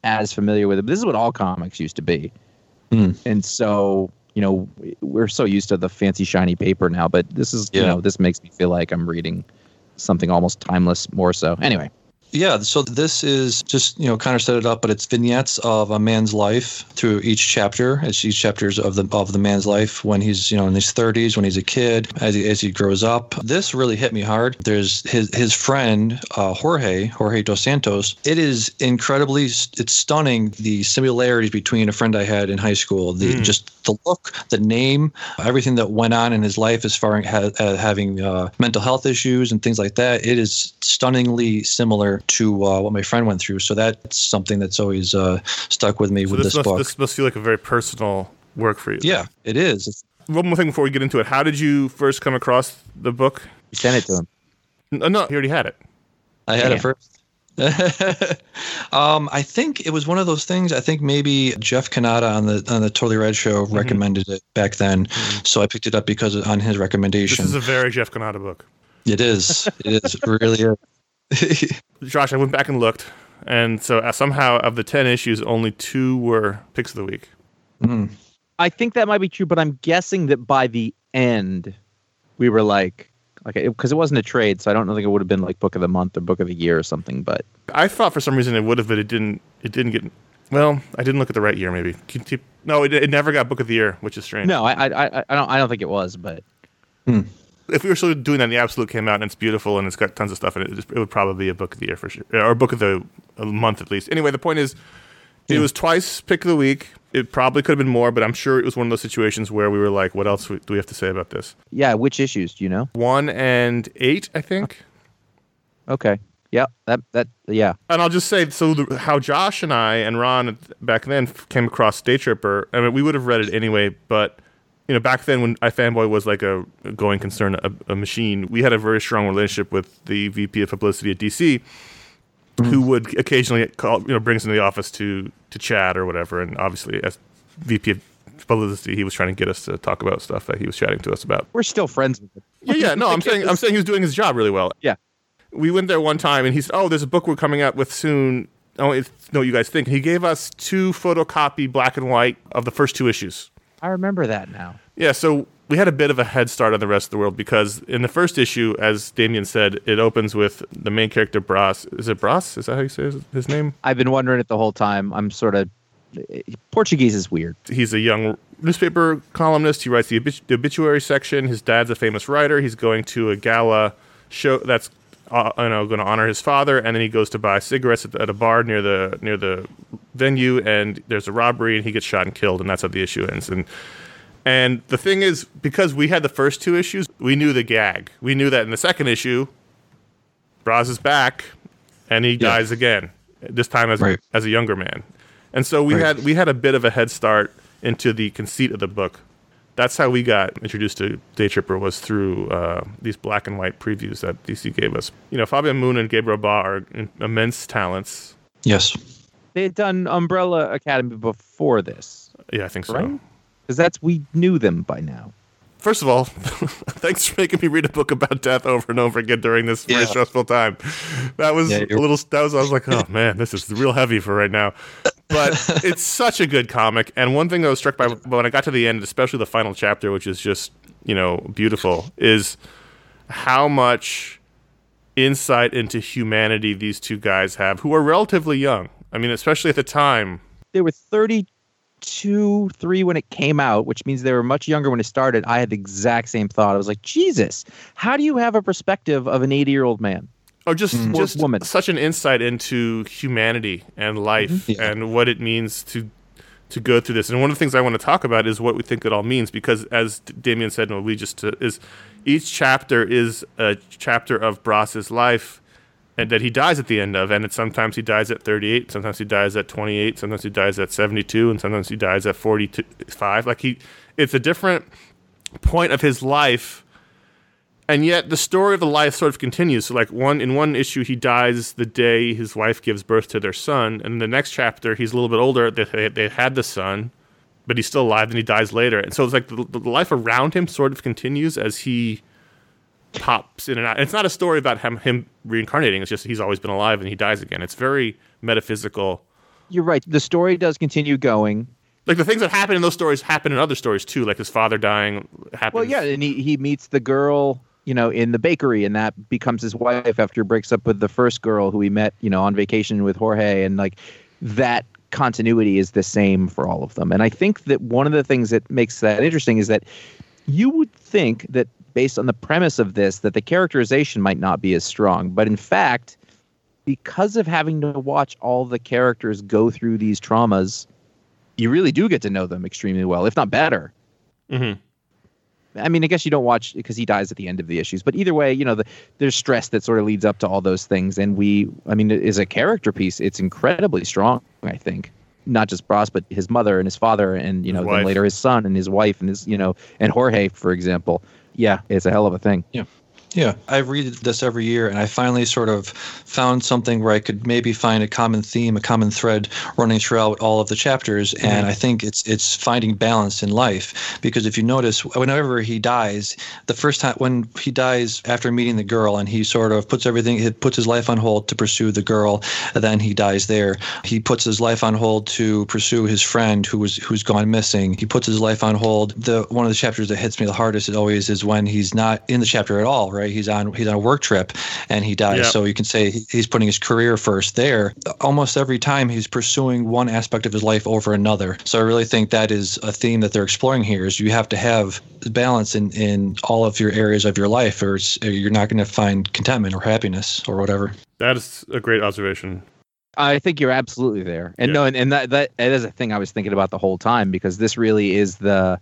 as familiar with it. But this is what all comics used to be, Hmm. and so you know we're so used to the fancy shiny paper now. But this is you know this makes me feel like I'm reading something almost timeless more so. Anyway, Yeah, so this is just you know kind of set it up, but it's vignettes of a man's life through each chapter. It's each chapters of the of the man's life when he's you know in his 30s, when he's a kid, as he as he grows up. This really hit me hard. There's his his friend uh, Jorge Jorge dos Santos. It is incredibly it's stunning the similarities between a friend I had in high school. The just the look, the name, everything that went on in his life as far as ha- uh, having uh, mental health issues and things like that. It is stunningly similar to uh, what my friend went through. So that's something that's always uh, stuck with me So with this, this, must book. this must feel like a very personal work for you. yeah, it is. It's, One more thing before we get into it. How did you first come across the book? You sent it to him. No, no, he already had it. I had Damn. it first. um, I think it was one of those things. I think maybe Jeff Cannata on the on the Totally Rad show Mm-hmm. recommended it back then, so I picked it up because of, on his recommendation. This is a very Jeff Cannata book. it is. It is it really is. Josh, I went back and looked, and so uh, somehow of the ten issues, only two were picks of the week. I think that might be true, but I'm guessing that by the end, we were like, like, because it wasn't a trade, so I don't think it would have been like book of the month or book of the year or something. But I thought for some reason it would have, but it didn't. It didn't get. Well, I didn't look at the right year. Maybe. Keep- keep- No, it, it never got book of the year, which is strange. no, I, I, I, I don't, I don't think it was. But If we were still doing that, and the Absolute came out and it's beautiful and it's got tons of stuff in it. It, just, it would probably be a book of the year for sure, or book of the month at least. Anyway, the point is, it was twice pick of the week. It probably could have been more, but I'm sure it was one of those situations where we were like, "What else do we have to say about this?" yeah, which issues do you know? One and eight, I think. Okay, yeah, that, that, yeah. And I'll just say, so the, how Josh and I and Ron back then came across Daytripper. I mean, we would have read it anyway, but you know, back then when iFanboy was like a, going concern, a, a machine, we had a very strong relationship with the VP of publicity at DC, who mm-hmm. would occasionally call, you know, bring us into the office to to chat or whatever. And obviously, as VP of publicity, he was trying to get us to talk about stuff that he was chatting to us about. We're still friends with it. Yeah, yeah. No, I'm saying I'm saying he was doing his job really well. Yeah. We went there one time and he said, "Oh, there's a book we're coming out with soon. Oh, it's, know what you guys think." He gave us two photocopy black and white of the first two issues. I remember that now. Yeah, so we had a bit of a head start on the rest of the world because in the first issue, as Damian said, it opens with the main character Braz. Is it Braz? Is that how you say his, his name? I've been wondering it the whole time. I'm sort of Portuguese is weird. he's a young newspaper columnist. He writes the obituary section. His dad's a famous writer. He's going to a gala show that's uh, you know going to honor his father, and then he goes to buy cigarettes at, at a bar near the near the venue, and there's a robbery, and he gets shot and killed, and that's how the issue ends. And and the thing is, because we had the first two issues, we knew the gag. We knew that in the second issue, Braz is back, and he dies again. This time as Right. as a younger man. And so we Right. had we had a bit of a head start into the conceit of the book. That's how we got introduced to Daytripper was through uh, these black and white previews that DC gave us. You know, Fabio Moon and Gabriel Ba are in- immense talents. yes. They had done Umbrella Academy before this, Yeah, I think so. right? Because that's we knew them by now. First of all, thanks for making me read a book about death over and over again during this very stressful time. That was Yeah, a little. That was. I was like, oh man, this is real heavy for right now. But it's such a good comic. And one thing I was struck by when I got to the end, especially the final chapter, which is just you know beautiful, is how much insight into humanity these two guys have, who are relatively young. I mean, especially at the time. They were 32, 3 when it came out, which means they were much younger when it started. I had the exact same thought. I was like, Jesus, how do you have a perspective of an 80 year old man? Or just Or just woman. such an insight into humanity and life Yeah. and what it means to to go through this. And one of the things I want to talk about is what we think it all means because as Damian said and we just uh, is each chapter is a chapter of Braz's life and that he dies at the end of and sometimes he dies at 38, sometimes he dies at 28, sometimes he dies at 72 and sometimes he dies at 45. Like he it's a different point of his life and yet the story of the life sort of continues. So, like one in one issue, he dies the day his wife gives birth to their son, and in the next chapter, he's a little bit older. They they, they had the son, but he's still alive, and he dies later. And so it's like the, the life around him sort of continues as he pops in and out. It's not a story about him him reincarnating. It's just he's always been alive and he dies again. It's very metaphysical. You're right. The story does continue going. Like the things that happen in those stories happen in other stories too. Like his father dying happens. Well, yeah, and he, he meets the girl, you know, in the bakery, and that becomes his wife after he breaks up with the first girl who he met, you know, on vacation with Jorge, and like that continuity is the same for all of them. And I think that one of the things that makes that interesting is that you would think that based on the premise of this that the characterization might not be as strong, but in fact, because of having to watch all the characters go through these traumas, you really do get to know them extremely well, if not better. hmm I mean, I guess you don't watch because he dies at the end of the issues, but either way, you know, the, there's stress that sort of leads up to all those things. And we, I mean, it is a character piece. It's incredibly strong, I think. Not just Bros, but his mother and his father, and you know, then later his son and his wife and his, you know, and Jorge, for example. Yeah, it's a hell of a thing. Yeah, I read this every year, and I finally sort of found something where I could maybe find a common theme, a common thread running throughout all of the chapters. And I think it's it's finding balance in life because if you notice, whenever he dies, the first time when he dies after meeting the girl, and he sort of puts everything, he puts his life on hold to pursue the girl, then he dies there. He puts his life on hold to pursue his friend who was who's gone missing. He puts his life on hold. The one of the chapters that hits me the hardest is always is when he's not in the chapter at all, right? He's on he's on a work trip and he dies. Yeah. So you can say he's putting his career first there. Almost every time he's pursuing one aspect of his life over another. So I really think that is a theme that they're exploring here is you have to have balance in, in all of your areas of your life or, it's, or you're not going to find contentment or happiness or whatever. That is a great observation. I think you're absolutely there. And Yeah. no, and, and that, that that is a thing I was thinking about the whole time because this really is the.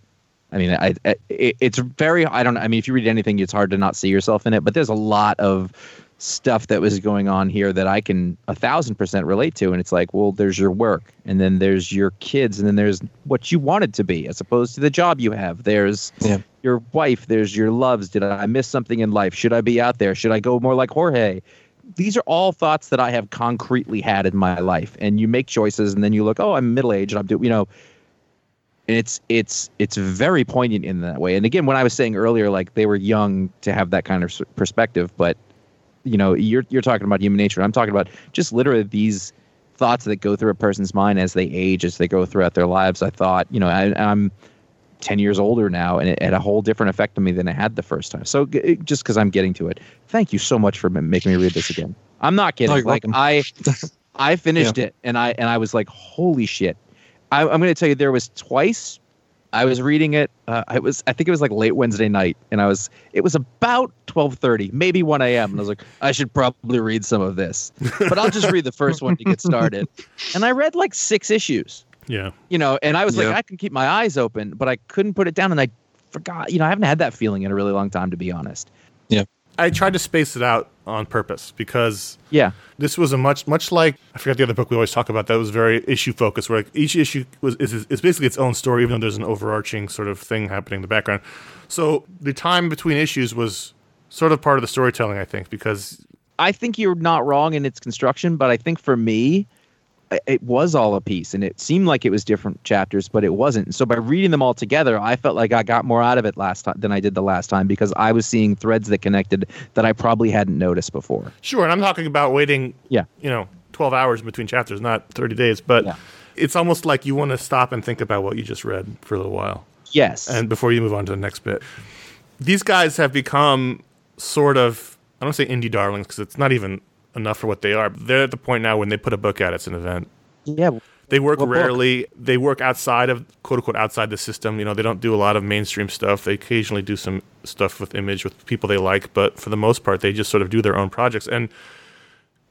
I mean, I, I it's very. I don't. I mean, if you read anything, it's hard to not see yourself in it. But there's a lot of stuff that was going on here that I can a thousand percent relate to. And it's like, well, there's your work, and then there's your kids, and then there's what you wanted to be, as opposed to the job you have. There's Yeah. your wife. There's your loves. Did I miss something in life? Should I be out there? Should I go more like Jorge? these are all thoughts that I have concretely had in my life. And you make choices, and then you look, oh, I'm middle aged, and I'm doing, you know. And it's it's it's very poignant in that way. And again, when I was saying earlier, like they were young to have that kind of perspective, but you know, you're you're talking about human nature. I'm talking about just literally these thoughts that go through a person's mind as they age, as they go throughout their lives. I thought, you know, I, I'm 10 years older now, and it had a whole different effect on me than it had the first time. So just because I'm getting to it, thank you so much for making me read this again. I'm not kidding. No, like welcome. I, I finished it, and I and I was like, holy shit. I, I'm going to tell you, there was twice. I was reading it. Uh, I was, I think it was like late Wednesday night, and I was. It was about 12:30, maybe 1 a.m. And I was like, I should probably read some of this, but I'll just read the first one to get started. And I read like six issues Yeah. you know and i was Yeah. like i can keep my eyes open but i couldn't put it down and i forgot you know i haven't had that feeling in a really long time to be honest I tried to space it out on purpose because yeah this was a much much like I forgot the other book we always talk about that was very issue focused where like each issue was is, is basically its own story even though there's an overarching sort of thing happening in the background. So the time between issues was sort of part of the storytelling I think because i think you're not wrong in its construction but i think for me it was all a piece and it seemed like it was different chapters but it wasn't. So by reading them all together i felt like i got more out of it last time than i did the last time because i was seeing threads that connected that i probably hadn't noticed before. Sure and I'm talking about waiting yeah. you know 12 hours between chapters not 30 days but Yeah. it's almost like you want to stop and think about what you just read for a little while. yes. And before you move on to the next bit, these guys have become sort of I don't say indie darlings because it's not even enough for what they are. But they're at the point now when they put a book out, it's an event. yeah They work What book? rarely. They work outside of quote unquote outside the system. You know, they don't do a lot of mainstream stuff. They occasionally do some stuff with image with people they like, but for the most part, they just sort of do their own projects. And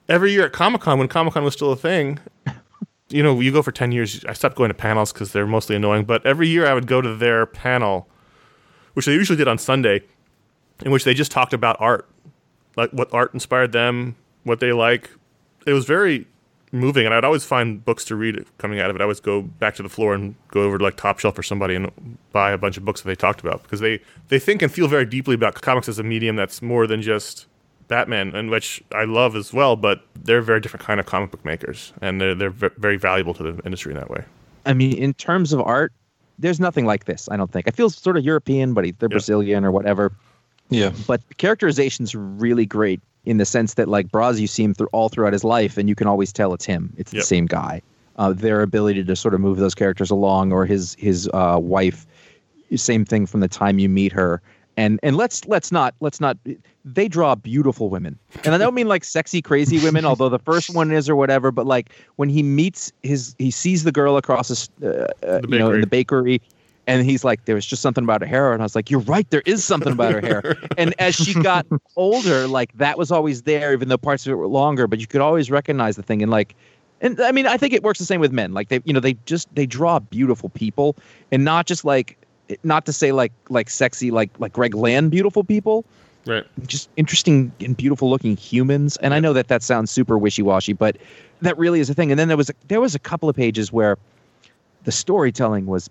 every year at Comic Con, when Comic Con was still a thing, you know, you go for 10 years. I stopped going to panels because they're mostly annoying, but every year I would go to their panel, which they usually did on Sunday, in which they just talked about art, like what art inspired them, what they like. It was very moving, and I'd always find books to read coming out of it. I always go back to the floor and go over to like Top Shelf or somebody and buy a bunch of books that they talked about because they they think and feel very deeply about comics as a medium that's more than just Batman, and which I love as well. But they're a very different kind of comic book makers, and they're they're ve- very valuable to the industry in that way. I mean, in terms of art, there's nothing like this. I don't think. I feel sort of European, but they're Brazilian or whatever. Yeah. But the characterization's really great in the sense that, like Braz, you see him through all throughout his life, and you can always tell it's him. It's Yep. the same guy. Uh, their ability to sort of move those characters along, or his his uh, wife, same thing from the time you meet her. and and let's let's not let's not they draw beautiful women and i don't mean like sexy crazy women although the first one is or whatever but like when he meets his he sees the girl across his, uh, uh, you know in the bakery and he's like there was just something about her hair. And i was like you're right there is something about her hair. And as she got older like that was always there even though parts of it were longer but you could always recognize the thing. And like and i mean i think it works the same with men. Like they you know they just they draw beautiful people. And not just like not to say like like sexy like like greg land beautiful people. Right. just interesting and beautiful looking humans. And i know that that sounds super wishy-washy but that really is a thing. And then there was a, there was a couple of pages where the storytelling was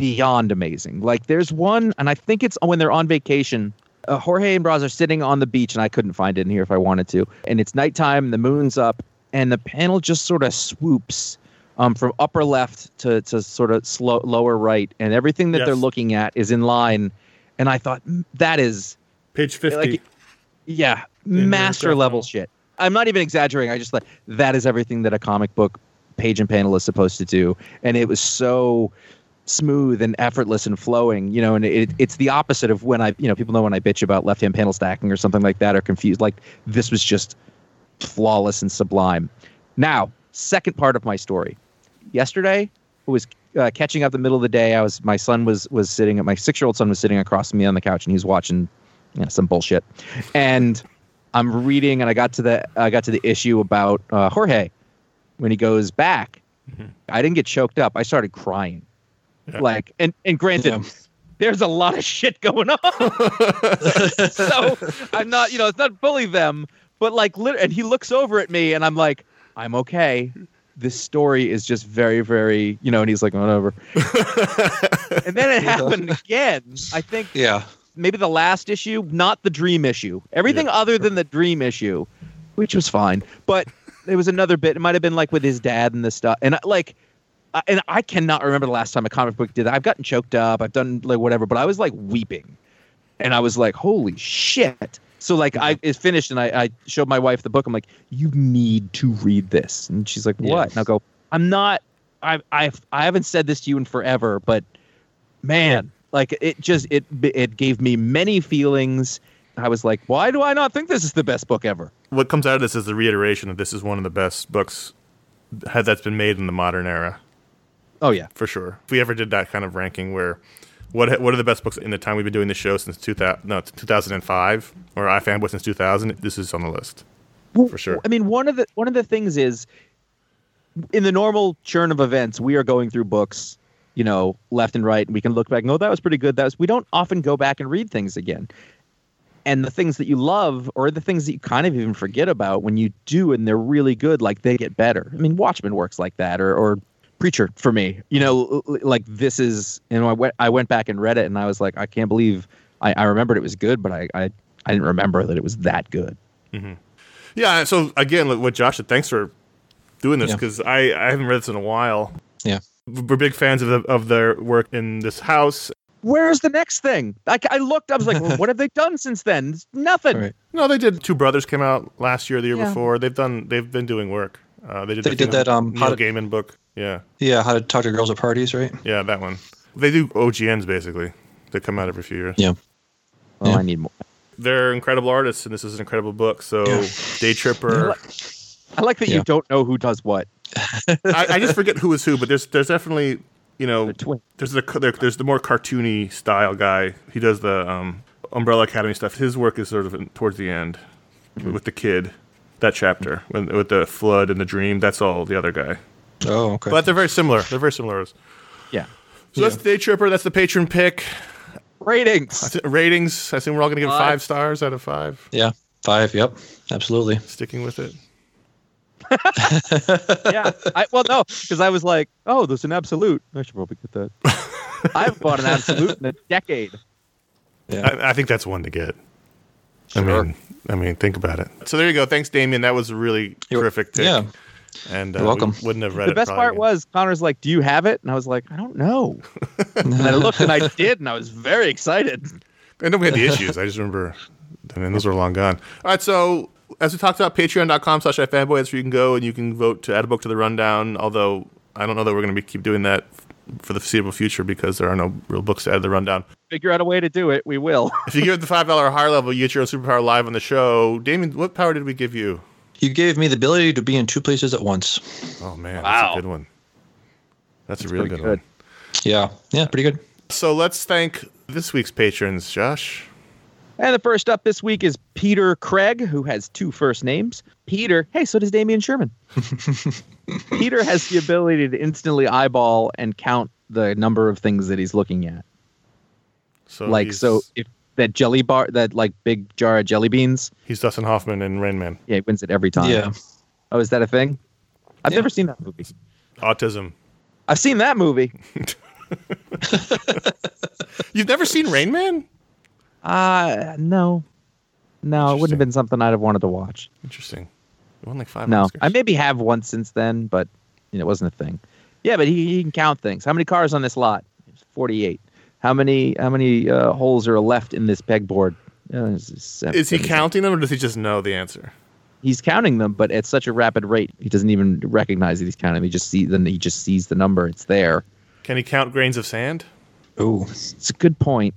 beyond amazing. Like there's one and i think it's when they're on vacation uh, jorge and braz are sitting on the beach and i couldn't find it in here if i wanted to and it's nighttime the moon's up and the panel just sort of swoops um, from upper left to, to sort of slow, lower right and everything that they're looking at is in line and i thought "Mm, that is Page 50. like yeah your master level shit. I'm not even exaggerating i just like that is everything that a comic book page and panel is supposed to do and it was so smooth and effortless and flowing you know and it, it's the opposite of when i you know people know when i bitch about left hand panel stacking or something like that or confused like this was just flawless and sublime. Now second part of my story. Yesterday I was uh, catching up the middle of the day. I was my son was was sitting my six year old son was sitting across from me on the couch and he was watching you know, some bullshit. And i'm reading and i got to the i got to the issue about uh, jorge. When he goes back i didn't get choked up. I started crying Yeah. like and and granted Yeah. there's a lot of shit going on so i'm not you know it's not fully them but like lit- and he looks over at me and i'm like i'm okay this story is just very very you know and he's like whatever and then it happened again i think Yeah. maybe the last issue, not the dream issue. Everything other than the dream issue, which was fine. But there was another bit. It might have been like with his dad and this stuff. And I, like, I- and I cannot remember the last time a comic book did that. I've gotten choked up. I've done like whatever, but I was like weeping, and I was like, "Holy shit!" So like, I it's finished, and I, I showed my wife the book. I'm like, "You need to read this," and she's like, "What?" Yeah. And I go, "I'm not. I I I haven't said this to you in forever, but man like it just it it gave me many feelings i was like why do i not think this is the best book ever what comes out of this is the reiteration that this is one of the best books had- that's been made in the modern era, oh yeah for sure. If we ever did that kind of ranking where what what are the best books in the time we've been doing this show since 2000 no, 2005 or iFanboy since 2000, this is on the list. For sure. i mean one of the one of the things is in the normal churn of events we are going through books you know left and right and we can look back and go oh, that was pretty good that was we don't often go back and read things again and the things that you love or the things that you kind of even forget about when you do and they're really good like they get better i mean watchmen works like that or or preacher for me you know l- l- like this is you know i went i went back and read it and i was like i can't believe i, I remembered it was good but I, I i didn't remember that it was that good Yeah, so again, what Josh said, thanks for doing this Yeah. because I, I haven't read this in a while. Yeah. We're big fans of, the, of their work in this house. where's the next thing i, I looked i was like well, what have they done since then It's nothing Right. No, they did Two Brothers came out last year, the year Yeah. before. They've done they've been doing work. Uh, they did They the did that, um, Neil How to- Gaiman book. Yeah, Yeah. How to talk to girls at parties, right? yeah, that one. They do OGNs basically. They come out every few years. Yeah. oh Yeah. i need more They're incredible artists, and this is an incredible book. So, Yeah. Daytripper. i like that you don't know who does what I, I just forget who is who, but there's there's definitely you know They're there's the there, there's the more cartoony style guy. He does the um, Umbrella Academy stuff. His work is sort of in, towards the end with the kid. That chapter when, with the flood and the dream. That's all the other guy. Oh, okay. But they're very similar. They're very similar. yeah So that's the Daytripper. That's the patron pick. ratings That's it. Ratings. I think we're all going to give Five. five stars out of five. yeah. Five. Yep. Absolutely. Sticking with it. yeah. I, well, no, because I was like, oh, there's an absolute. I should probably get that. I haven't bought an absolute in a decade. Yeah. I, I think that's one to get. I mean, I mean, think about it. So there you go. Thanks, Damian. That was a really You're- terrific pick. yeah. And uh, You're welcome. we wouldn't have read The it. best part again. was Conor's like, "Do you have it?" And I was like, "I don't know." and I looked and I did, and I was very excited. I know we had the issues. I just remember. I mean, those were long gone. All right, so as we talked about, patreon.com slash ifanboy, that's where you can go and you can vote to add a book to the rundown. Although I don't know that we're going to be keep doing that for the foreseeable future because there are no real books to add to the rundown. Figure out a way to do it. We will. If you give it the five dollar or higher level, you get your own superpower live on the show. Damian, what power did we give you? You gave me the ability to be in two places at once. Oh man, Wow. that's a good one. That's, a really good, good. one. Yeah, yeah, pretty good. So let's thank this week's patrons, Josh. And the first up this week is Peter Craig, who has two first names. Peter, hey, so does Damian Sherman. Peter has the ability to instantly eyeball and count the number of things that he's looking at. So like, so if that jelly bar, that like big jar of jelly beans, he's Dustin Hoffman in Rain Man. yeah, he wins it every time. Yeah. Oh, is that a thing? I've Yeah. never seen that movie. Autism. I've seen that movie. You've never seen Rain Man? Uh, no. No, it wouldn't have been something I'd have wanted to watch. Interesting. It won like five No, Oscars. I maybe have once since then, but you know, it wasn't a thing. Yeah, but he, he can count things. How many cars on this lot? Forty-eight. How many how many uh, holes are left in this pegboard? Uh, it's- it's seven- Is he seven- counting them or does he just know the answer? He's counting them, but at such a rapid rate, he doesn't even recognize that he's counting. He just sees then he just sees the number. It's there. Can he count grains of sand? Ooh. It's a good point.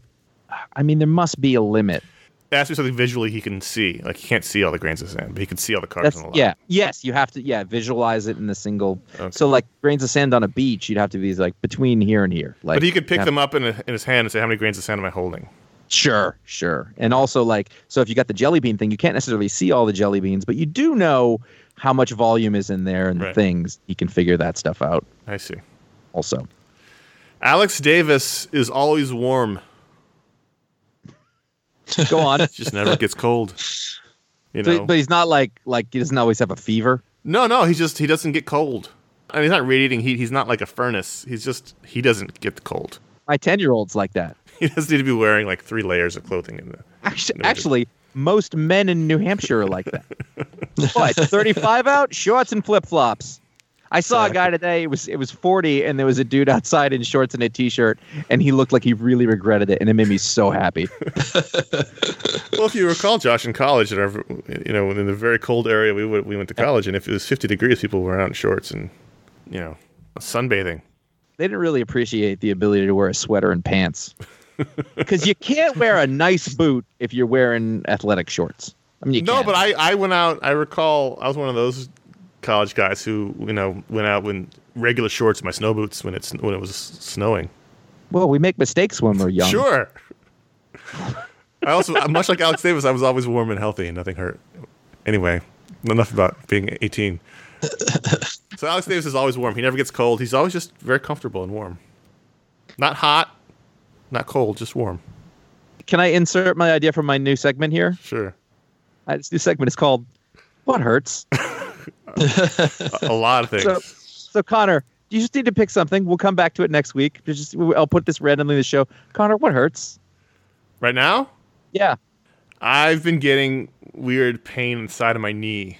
I mean, there must be a limit. Has to be something visually he can see. Like he can't see all the grains of sand, but he can see all the cars the lot. yeah. Yes, you have to yeah visualize it in the single. Okay. So like grains of sand on a beach, you'd have to be like between here and here. Like, But he could pick have- them up in, a, in his hand and say, "How many grains of sand am I holding?" Sure, sure. And also like so if you got the jelly bean thing, you can't necessarily see all the jelly beans, but you do know how much volume is in there and the things. You can figure that stuff out I see. also. Alex Davis is always warm. Go on. It just never gets cold. You know. but, but he's not like like he doesn't always have a fever. no, no, he just he doesn't get cold. I mean, he's not radiating heat. He's not like a furnace. He's just he doesn't get the cold. My 10-year-old's like that. He doesn't need to be wearing like three layers of clothing in the. Actually, No, he actually most men in New Hampshire are like that. what, 35 out? Shorts and flip-flops. I saw a guy today. It was it was 40, and there was a dude outside in shorts and a t-shirt, and he looked like he really regretted it, and it made me so happy. Well, if you recall, Josh, in college, in our, you know, in the very cold area we went, we went to college, and if it was 50 degrees, people were out in shorts and, you know, sunbathing. they didn't really appreciate the ability to wear a sweater and pants because you can't wear a nice boot if you're wearing athletic shorts. I mean, you No, can. but I, I went out. I recall I was one of those college guys who you know went out in regular shorts, my snow boots when it's when it was snowing. well, we make mistakes when we're young. Sure. I also much like Alex Davis, I was always warm and healthy, and nothing hurt. Anyway, enough about being 18. so Alex Davis is always warm. He never gets cold. He's always just very comfortable and warm. Not hot, not cold, just warm. Can I insert my idea from my new segment here? Sure. Uh, this new segment is called "What Hurts." A, lot of things. So, so Conor, you just need to pick something. We'll come back to it next week. Just I'll put this randomly in the show. Conor, what hurts? right now, Yeah. I've been getting weird pain inside of my knee.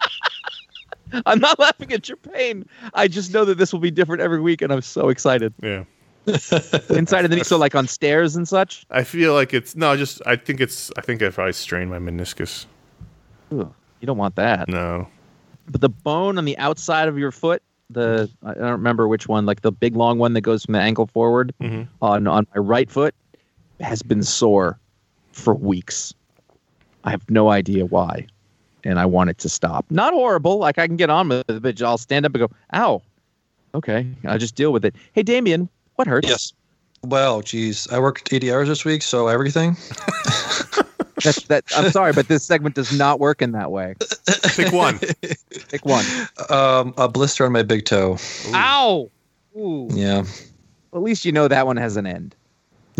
I'm not laughing at your pain. I just know that this will be different every week, and I'm so excited. Yeah. Inside of the knee, so like on stairs and such. I feel like it's no, just I think it's I think if I strained my meniscus. Ugh, you don't want that. No. But the bone on the outside of your foot, the I don't remember which one, like the big long one that goes from the ankle forward Mhm. on on my right foot, has been sore for weeks. I have no idea why, and I want it to stop. Not horrible, like I can get on with it, but I'll stand up and go, "Ow." Okay, I'll just deal with it. Hey, Damian, what hurts? Yes. Well, geez, I worked 80 hours this week, so everything. That's, that, I'm sorry, but this segment does not work in that way. Pick one. Pick one. Um, a blister on my big toe. Ow. Ooh. Yeah. At least you know that one has an end.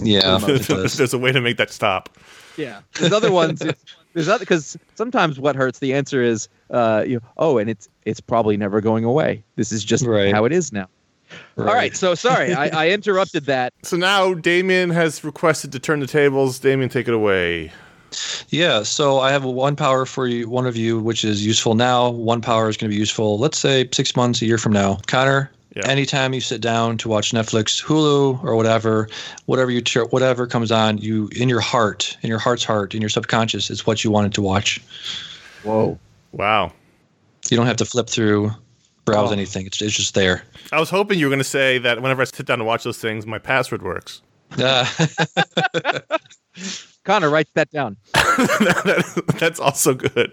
Yeah. There's a way to make that stop. Yeah. There's other ones. There's other because sometimes what hurts. The answer is, uh, you oh, and it's it's probably never going away. This is just Right. how it is now. All right. So sorry, I, I interrupted that. So now Damian has requested to turn the tables. Damian, take it away. Yeah, so I have one power for you, one of you, which is useful now. One power is going to be useful, let's say, six months, a year from now. Conor, Yeah. anytime you sit down to watch Netflix, Hulu, or whatever, whatever you ch- whatever comes on, you in your heart, in your heart's heart, in your subconscious, is what you wanted to watch. Whoa. Wow. You don't have to flip through browse Oh. anything. It's, it's just there. I was hoping you were going to say that whenever I sit down to watch those things, my password works. Uh, Conor, writes that down. That's also good.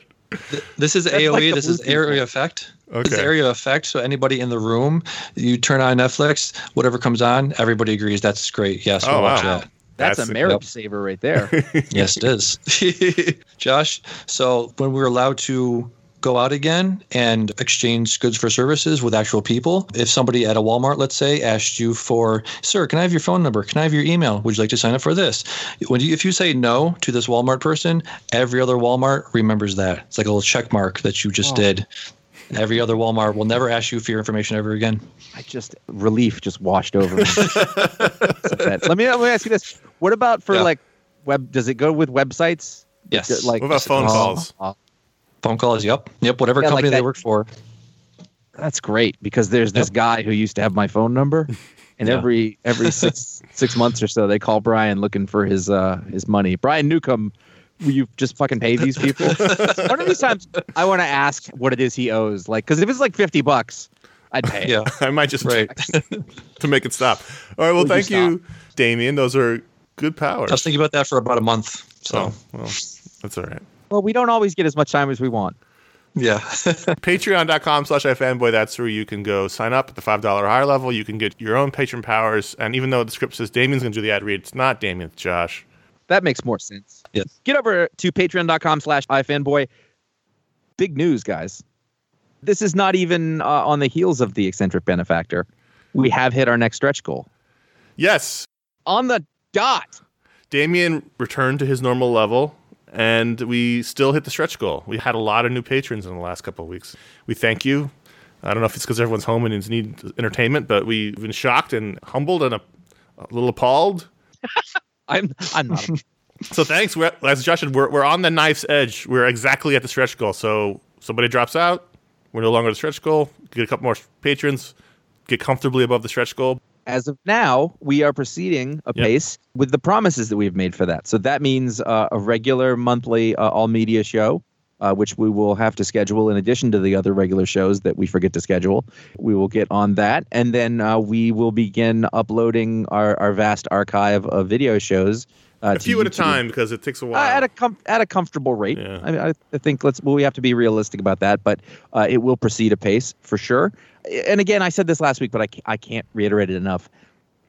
this is That's AOE. like this is area one. effect. This is area effect. So anybody in the room, you turn on Netflix, whatever comes on, everybody agrees that's great. Yes, we'll Oh, watch wow. that. That's, That's- a marriage yep. saver right there. Yes, it is. Josh, so when we were allowed to go out again and exchange goods for services with actual people, if somebody at a Walmart, let's say, asked you for, sir, can I have your phone number? Can I have your email? Would you like to sign up for this? When you, if you say no to this Walmart person, every other Walmart remembers that. It's like a little check mark that you just Oh. did. Every other Walmart will never ask you for your information ever again. I just relief just washed over me. Let me let me ask you this: What about for Yeah. like web? Does it go with websites? Yes. Like What about phone Oh. calls? Oh, Phone calls, yep. Yep, whatever Yeah, like company they work for. that's great because there's this Yep. guy who used to have my phone number, and Yeah. every every six six months or so they call Brian looking for his uh his money. Brian Newcomb, will you just fucking pay these people? One of these times I want to ask what it is he owes, like because if it's like fifty bucks, I'd pay. it. Yeah, I might just right. to make it stop. All right. Well, Would you thank you, Damian. Those are good powers. I was thinking about that for about a month. So, oh, well, that's all right. Well, we don't always get as much time as we want. yeah. Patreon.com slash iFanboy. That's where you can go sign up at the $5 or higher level. You can get your own patron powers. And even though the script says Damian's going to do the ad read, it's not Damian, it's Josh. That makes more sense. Yes. Get over to patreon.com slash ifanboy. Big news, guys. This is not even uh, on the heels of the eccentric benefactor. We have hit our next stretch goal. Yes, On the dot. Damien returned to his normal level, and we still hit the stretch goal. We had a lot of new patrons in the last couple of weeks. We thank you. I don't know if it's because everyone's home and is need entertainment, but we've been shocked and humbled and a, a little appalled. I'm I'm not. So thanks. We're, as Josh said, we're, we're on the knife's edge. We're exactly at the stretch goal. So somebody drops out. We're no longer at the stretch goal. Get a couple more patrons. Get comfortably above the stretch goal. As of now, we are proceeding apace with the promises that we've made for that. So that means uh, a regular monthly uh, all media show, uh, which we will have to schedule in addition to the other regular shows that we forget to schedule. We will get on that. And then uh, we will begin uploading our, our vast archive of video shows. Uh, A to few at a time because it takes a Uh, while. at a com- at a comfortable rate. Yeah. I mean, I, I think let's well, we have to be realistic about that, but uh, it will proceed apace for sure. And again, I said this last week, but I ca- I can't reiterate it enough.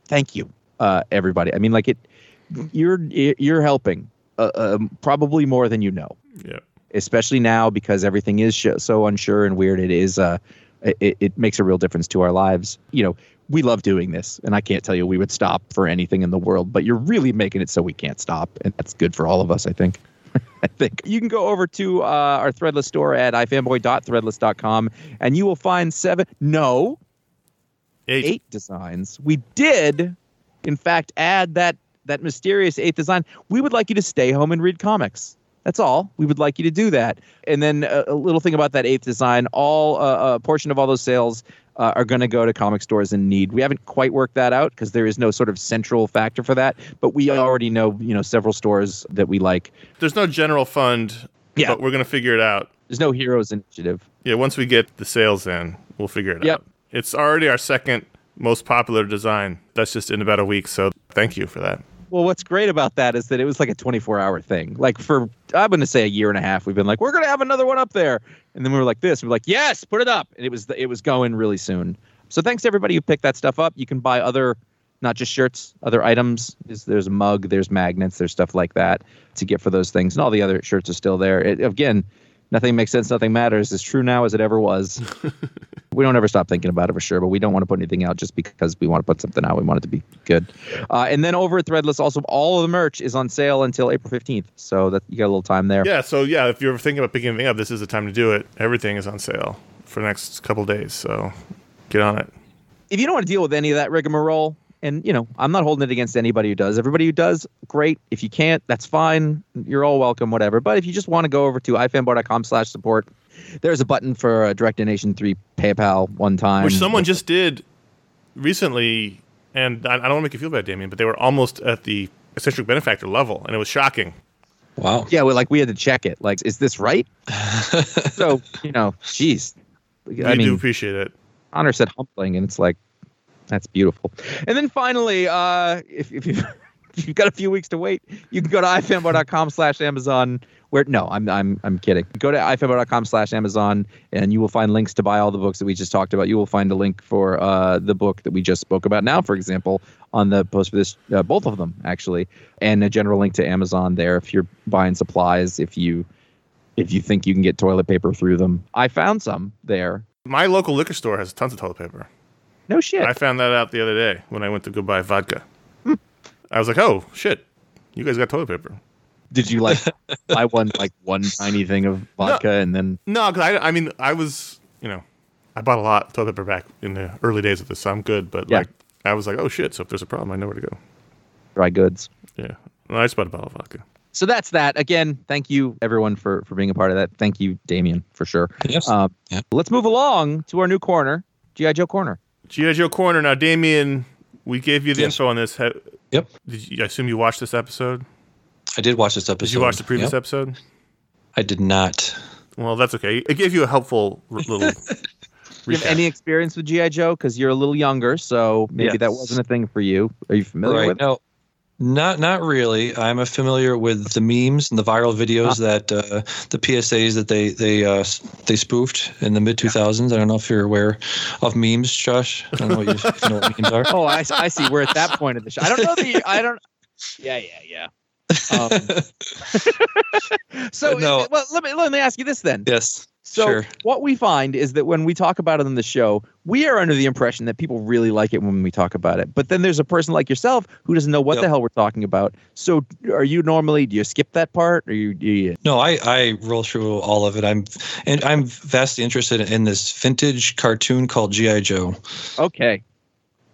Thank you, uh, everybody. I mean, like it, you're you're helping uh, um, probably more than you know, yeah. especially now because everything is sh- so unsure and weird. It is uh, it, it makes a real difference to our lives. You know, we love doing this, and I can't tell you we would stop for anything in the world, but you're really making it so we can't stop, and that's good for all of us, I think. I think you can go over to uh, our Threadless store at ifanboy.threadless.com, and you will find seven, no, Eight. eight designs. We did, in fact, add that that mysterious eighth design. We would like you to stay home and read comics. That's all. We would like you to do that. And then a, a little thing about that eighth design: all uh, a portion of all those sales uh, are going to go to comic stores in need. We haven't quite worked that out because there is no sort of central factor for that. But we already know, you know, several stores that we like. There's no general fund, Yeah. but we're going to figure it out. There's no heroes initiative. Yeah, once we get the sales in, we'll figure it Yep. out. It's already our second most popular design. That's just in about a week. So thank you for that. Well, what's great about that is that it was like a 24 hour thing. Like for, I'm going to say a year and a half, we've been like, we're going to have another one up there. And then we were like this, We're like, yes, put it up. And it was, it was going really soon. So thanks to everybody who picked that stuff up. You can buy other, not just shirts, other items. There's, there's a mug, there's magnets, there's stuff like that to get for those things. And all the other shirts are still there. It, again, nothing makes sense, nothing matters. As true now as it ever was. we don't ever stop thinking about it for sure, but we don't want to put anything out just because we want to put something out. We want it to be good. Uh, and then over at Threadless, also all of the merch is on sale until April 15th. So that you got a little time there. Yeah, so yeah, if you're thinking about picking anything up, this is the time to do it. Everything is on sale for the next couple days. So get on it. If you don't want to deal with any of that rigmarole, and you know, I'm not holding it against anybody who does. Everybody who does, great. If you can't, that's fine. You're all welcome, whatever. But if you just want to go over to ifanboy.com slash support, there's a button for a direct donation three PayPal one time. Which someone just did recently, and I, I don't want to make you feel bad, Damian, but they were almost at the eccentric benefactor level, and it was shocking. Wow. Yeah, well, like we had to check it. Like, is this right? so you know, geez, We I do appreciate it. Honor said humbling, and it's like that's beautiful. And then finally, uh, if if you if you've got a few weeks to wait, you can go to ifanboy.com slash Amazon. Where no, I'm I'm I'm kidding. Go to ifanboy.com slash Amazon, and you will find links to buy all the books that we just talked about. You will find a link for uh, the book that we just spoke about now, for example, on the post for this, uh, both of them actually, and a general link to Amazon there if you're buying supplies. If you if you think you can get toilet paper through them, I found some there. My local liquor store has tons of toilet paper. No shit. I found that out the other day when I went to go buy vodka. I was like, oh shit, you guys got toilet paper. Did you like buy one like one tiny thing of vodka and then No, because I, I mean, I was, you know, I bought a lot of toilet paper back in the early days of this, so I'm good. But Yeah. like, I was like, oh shit, so if there's a problem, I know where to go. dry goods? Yeah, well, I just bought a bottle of vodka. So that's that. Again, thank you everyone for for being a part of that. Thank you, Damian, for sure. Yes. Um, Yeah. Let's move along to our new corner, GI Joe corner. GI Joe corner. Now, Damian, we gave you the Yes. info on this. Ha- Yep. Did you, I assume you watched this episode? I did watch this episode. Did you watch the previous Yep. episode? I did not. Well, that's okay. It gave you a helpful little. Do you have recap. any experience with GI Joe? Because you're a little younger, so maybe that wasn't a thing for you. Are you familiar right. with? No, not not really. I'm familiar with the memes and the viral videos that uh, the PSAs that they they uh, they spoofed in the mid 2000s. I don't know if you're aware of memes, Josh. I don't know what you, you know what memes are. Oh, I, I see. We're at that point of the show. I don't know the. I don't. Yeah, yeah, yeah. Um, so No. well, let me let me ask you this then. yes. So Sure. what we find is that when we talk about it on the show, we are under the impression that people really like it when we talk about it. But then there's a person like yourself who doesn't know what Yep. the hell we're talking about. So are you normally do you skip that part or you, do you No, I, I roll through all of it. I'm and I'm vastly interested in this vintage cartoon called GI Joe. okay?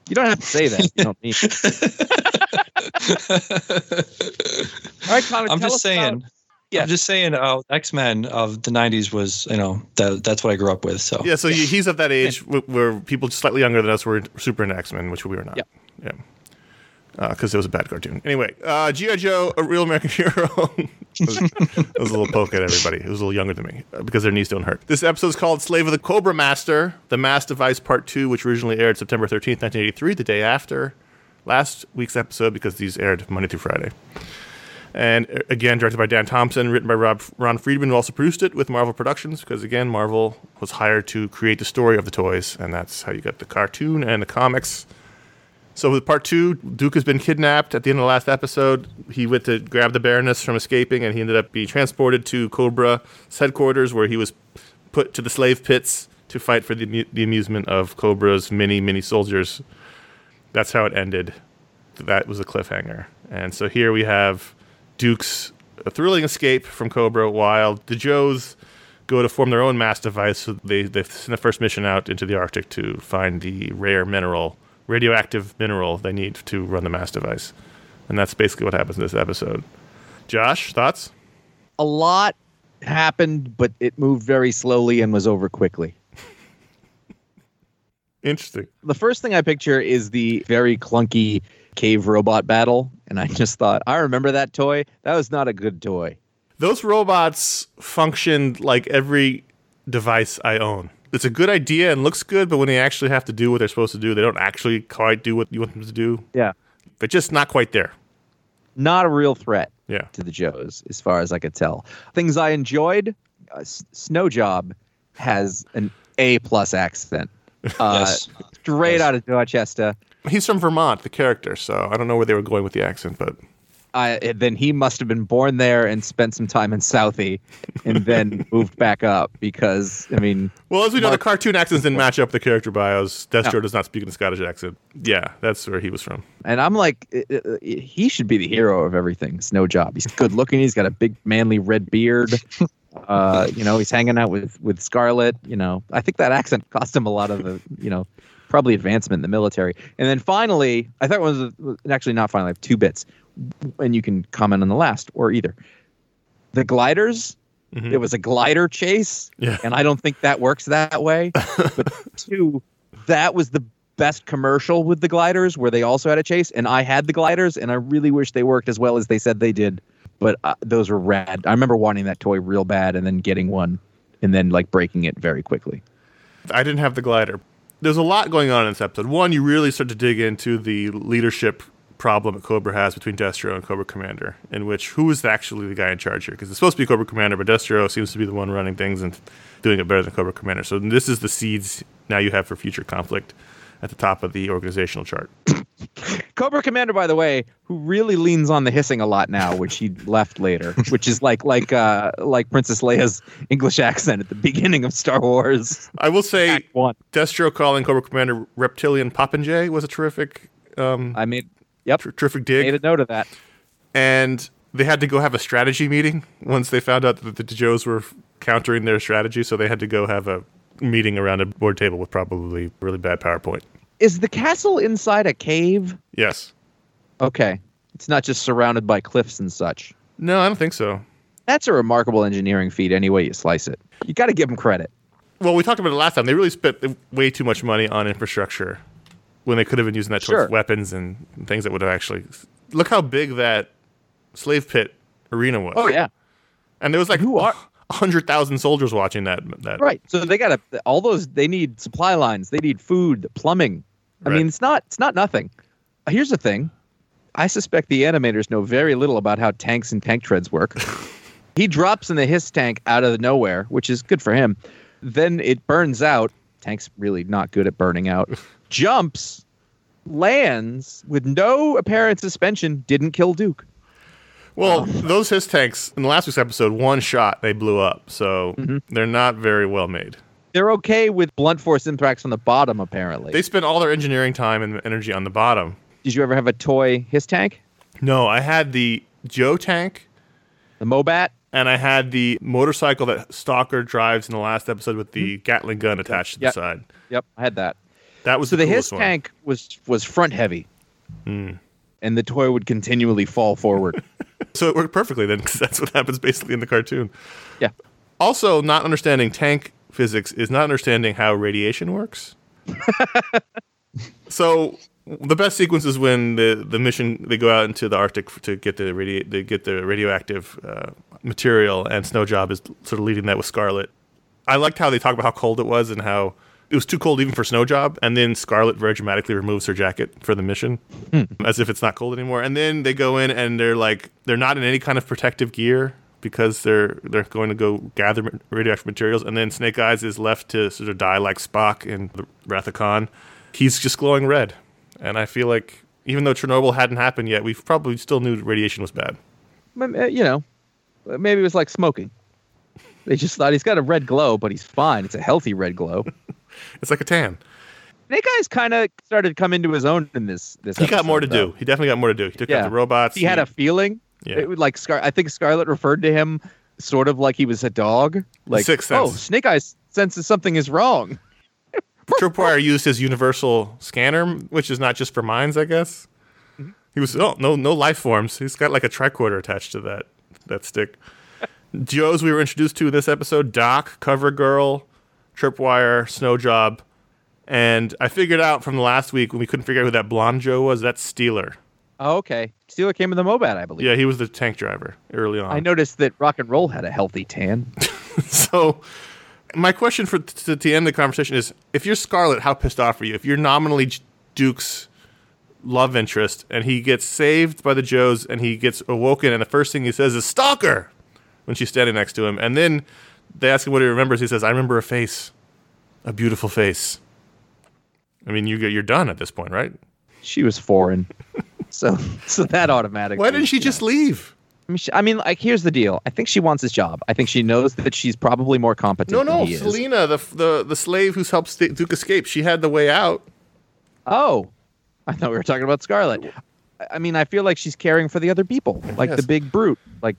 You don't have to say that. You don't need. All right, Conor. I'm just us saying. about- Yeah. I'm just saying. Uh, X Men of the '90s was, you know, that that's what I grew up with. So Yeah, so he- he's of that age wh- where people slightly younger than us were super into X Men, which we were not. Yeah. Yeah. Because it was a bad cartoon. Anyway, uh, G.I. Joe, a real American hero. it, was, it was a little poke at everybody. It was a little younger than me uh, because their knees don't hurt. This episode is called Slave of the Cobra Master, The Mass Device Part 2, which originally aired September 13th, 1983, the day after last week's episode because these aired Monday through Friday. And uh, again, directed by Dan Thompson, written by Rob, Ron Friedman, who also produced it with Marvel Productions, because again, Marvel was hired to create the story of the toys, and that's how you got the cartoon and the comics. So with part two, Duke has been kidnapped. At the end of the last episode, he went to grab the Baroness from escaping, and he ended up being transported to Cobra's headquarters, where he was put to the slave pits to fight for the, the amusement of Cobra's many, many soldiers. That's how it ended. That was a cliffhanger. And so here we have Duke's a thrilling escape from Cobra while the Joes go to form their own mass device. So they, they send the first mission out into the Arctic to find the rare mineral, radioactive mineral they need to run the mass device. And that's basically what happens in this episode. Josh, thoughts? a lot happened, but it moved very slowly and was over quickly. Interesting. The first thing I picture is the very clunky cave robot battle, and I just thought, I remember that toy. That was not a good toy. Those robots functioned like every device I own. It's a good idea and looks good, but when they actually have to do what they're supposed to do, they don't actually quite do what you want them to do. Yeah, They're just not quite there. not a real threat Yeah. to the Joes, as far as I could tell. Things I enjoyed: uh, S- Snow Job has an A plus accent, uh, yes, straight Yes. out of Dorchester. He's from Vermont, the character, so I don't know where they were going with the accent, but I, then he must have been born there and spent some time in Southie, and then moved back up because I mean, well, as we know, the cartoon accents didn't match up the character bios. Destro No. does not speak in a Scottish accent. Yeah, that's where he was from. And I'm like, he should be the hero of everything. Snow Job. He's good looking. He's got a big, manly red beard. Uh, you know, he's hanging out with with Scarlet. You know, I think that accent cost him a lot of the, you know, probably advancement in the military. And then finally, I thought it was actually not finally. I have two bits, and you can comment on the last or either. The gliders. Mhm. It was a glider chase, Yeah. and I don't think that works that way. but two, that was the best commercial with the gliders where they also had a chase and I had the gliders and I really wish they worked as well as they said they did. But uh, those were rad. I remember wanting that toy real bad and then getting one and then like breaking it very quickly. I didn't have the glider. There's a lot going on in this episode. One, you really start to dig into the leadership problem that Cobra has between Destro and Cobra Commander, in which who is actually the guy in charge here? Because it's supposed to be Cobra Commander, but Destro seems to be the one running things and doing it better than Cobra Commander. So this is the seeds now you have for future conflict at the top of the organizational chart. Cobra Commander, by the way, who really leans on the hissing a lot now, which he left later, which is like like uh like Princess Leia's English accent at the beginning of Star Wars I will say One. Destro calling Cobra Commander Reptilian Popinjay was a terrific, um, I made yep tr- terrific dig. made a note of that. and they had to go have a strategy meeting once they found out that the Joes were countering their strategy. So they had to go have a meeting around a board table with probably really bad PowerPoint. Is the castle inside a cave? Yes. Okay, it's not just surrounded by cliffs and such. No, I don't think so. That's a remarkable engineering feat, any way you slice it. You got to give them credit. Well, we talked about it last time. They really spent way too much money on infrastructure when they could have been using that towards Sure. weapons and things that would have actually. Look how big that slave pit arena was. Oh yeah, and there was like Who are- hundred thousand soldiers watching that. That right. So they got to all those. They need supply lines. They need food, plumbing. I Right. mean, it's not it's not nothing. Here's the thing. I suspect the animators know very little about how tanks and tank treads work. he drops in the HISS tank out of nowhere, which is good for him. Then it burns out. Tank's really not good at burning out. Jumps, lands with no apparent suspension. Didn't kill Duke. Well, Oh. those HISS tanks in the last week's episode, one shot they blew up, so Mm-hmm. they're not very well made. They're okay with blunt force impacts on the bottom. Apparently. They spent all their engineering time and energy on the bottom. Did you ever have a toy HISS tank? No, I had the Joe tank, The Mobat? and I had the motorcycle that Stalker drives in the last episode with the Gatling gun attached to Mm-hmm. Yep. the side. Yep, I had that. That was So the HISS one. tank was was front heavy, Hmm. And the toy would continually fall forward. So it worked perfectly then, because that's what happens basically in the cartoon. yeah, Also, not understanding tank physics is not understanding how radiation works. so the best sequence is when the, the mission they go out into the Arctic to get the radi- they get the radioactive uh, material, and Snow Job is sort of leading that with Scarlett. I liked how they talk about how cold it was and how it was too cold even for Snow Job, and then Scarlett very dramatically removes her jacket for the mission, as if it's not cold anymore. And then they go in and they're like they're not in any kind of protective gear because they're they're going to go gather radioactive materials, and then Snake Eyes is left to sort of die like Spock in the Wrath of Khan. He's just glowing red, and I feel like even though Chernobyl hadn't happened yet, we probably still knew radiation was bad. Uh, you know, maybe it was like smoking. They just thought he's got a red glow, but he's fine. It's a healthy red glow. It's like a tan. Snake Eyes kind of started to come into his own in this. This He got more to though. do. He definitely got more to do. He took Yeah. out the robots. He had a feeling. Yeah. It would like Scar. I think Scarlett referred to him sort of like he was a dog. Like, Sixth oh. Snake Eyes senses something is wrong. Tripwire used his universal scanner, which is not just for mines, I guess. Mm-hmm. He was oh no no life forms. He's got like a tricorder attached to that that stick. Joes we were introduced to in this episode: Doc, Cover Girl, Tripwire, Snow Job, and I figured out from the last week when we couldn't figure out who that blonde Joe was. That's Steeler. Oh, okay. Steeler came in the Mobat, I believe. Yeah, he was the tank driver early on. I noticed that rock and roll had a healthy tan. so my question for to, to end the conversation is if you're scarlett how pissed off are you if you're nominally duke's love interest and he gets saved by the joes and he gets awoken and the first thing he says is stalker when she's standing next to him and then they ask him what he remembers he says i remember a face a beautiful face i mean you, get you're done at this point right She was foreign, so so that automatically. why didn't she just know. leave I mean, she, I mean, like, here's the deal. I think she wants his job. I think she knows that she's probably more competent. no no he is. selena the, the, the slave who's helped duke escape she had the way out Oh, I thought we were talking about Scarlett. I- I mean, I feel like she's caring for the other people, like Yes. the big brute. Like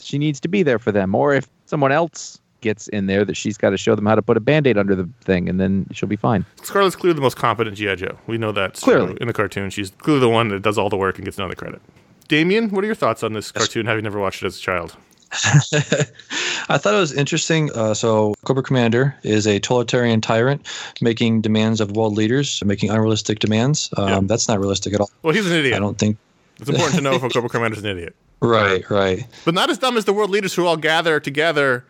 she needs to be there for them. Or if someone else gets in there, that she's got to show them how to put a band-aid under the thing, and then she'll be fine. Scarlett's clearly the most competent GI Joe. We know that Clearly. in the cartoon. She's clearly the one that does all the work and gets none of the credit. Damian, what are your thoughts on this cartoon? Having never watched it as a child, I thought it was interesting. Uh, so, Cobra Commander is a totalitarian tyrant making demands of world leaders, making unrealistic demands. Um, Yeah. That's not realistic at all. well, he's an idiot. I don't think. It's important to know if a Cobra Commander's an idiot, Right, right. but not as dumb as the world leaders who all gather together,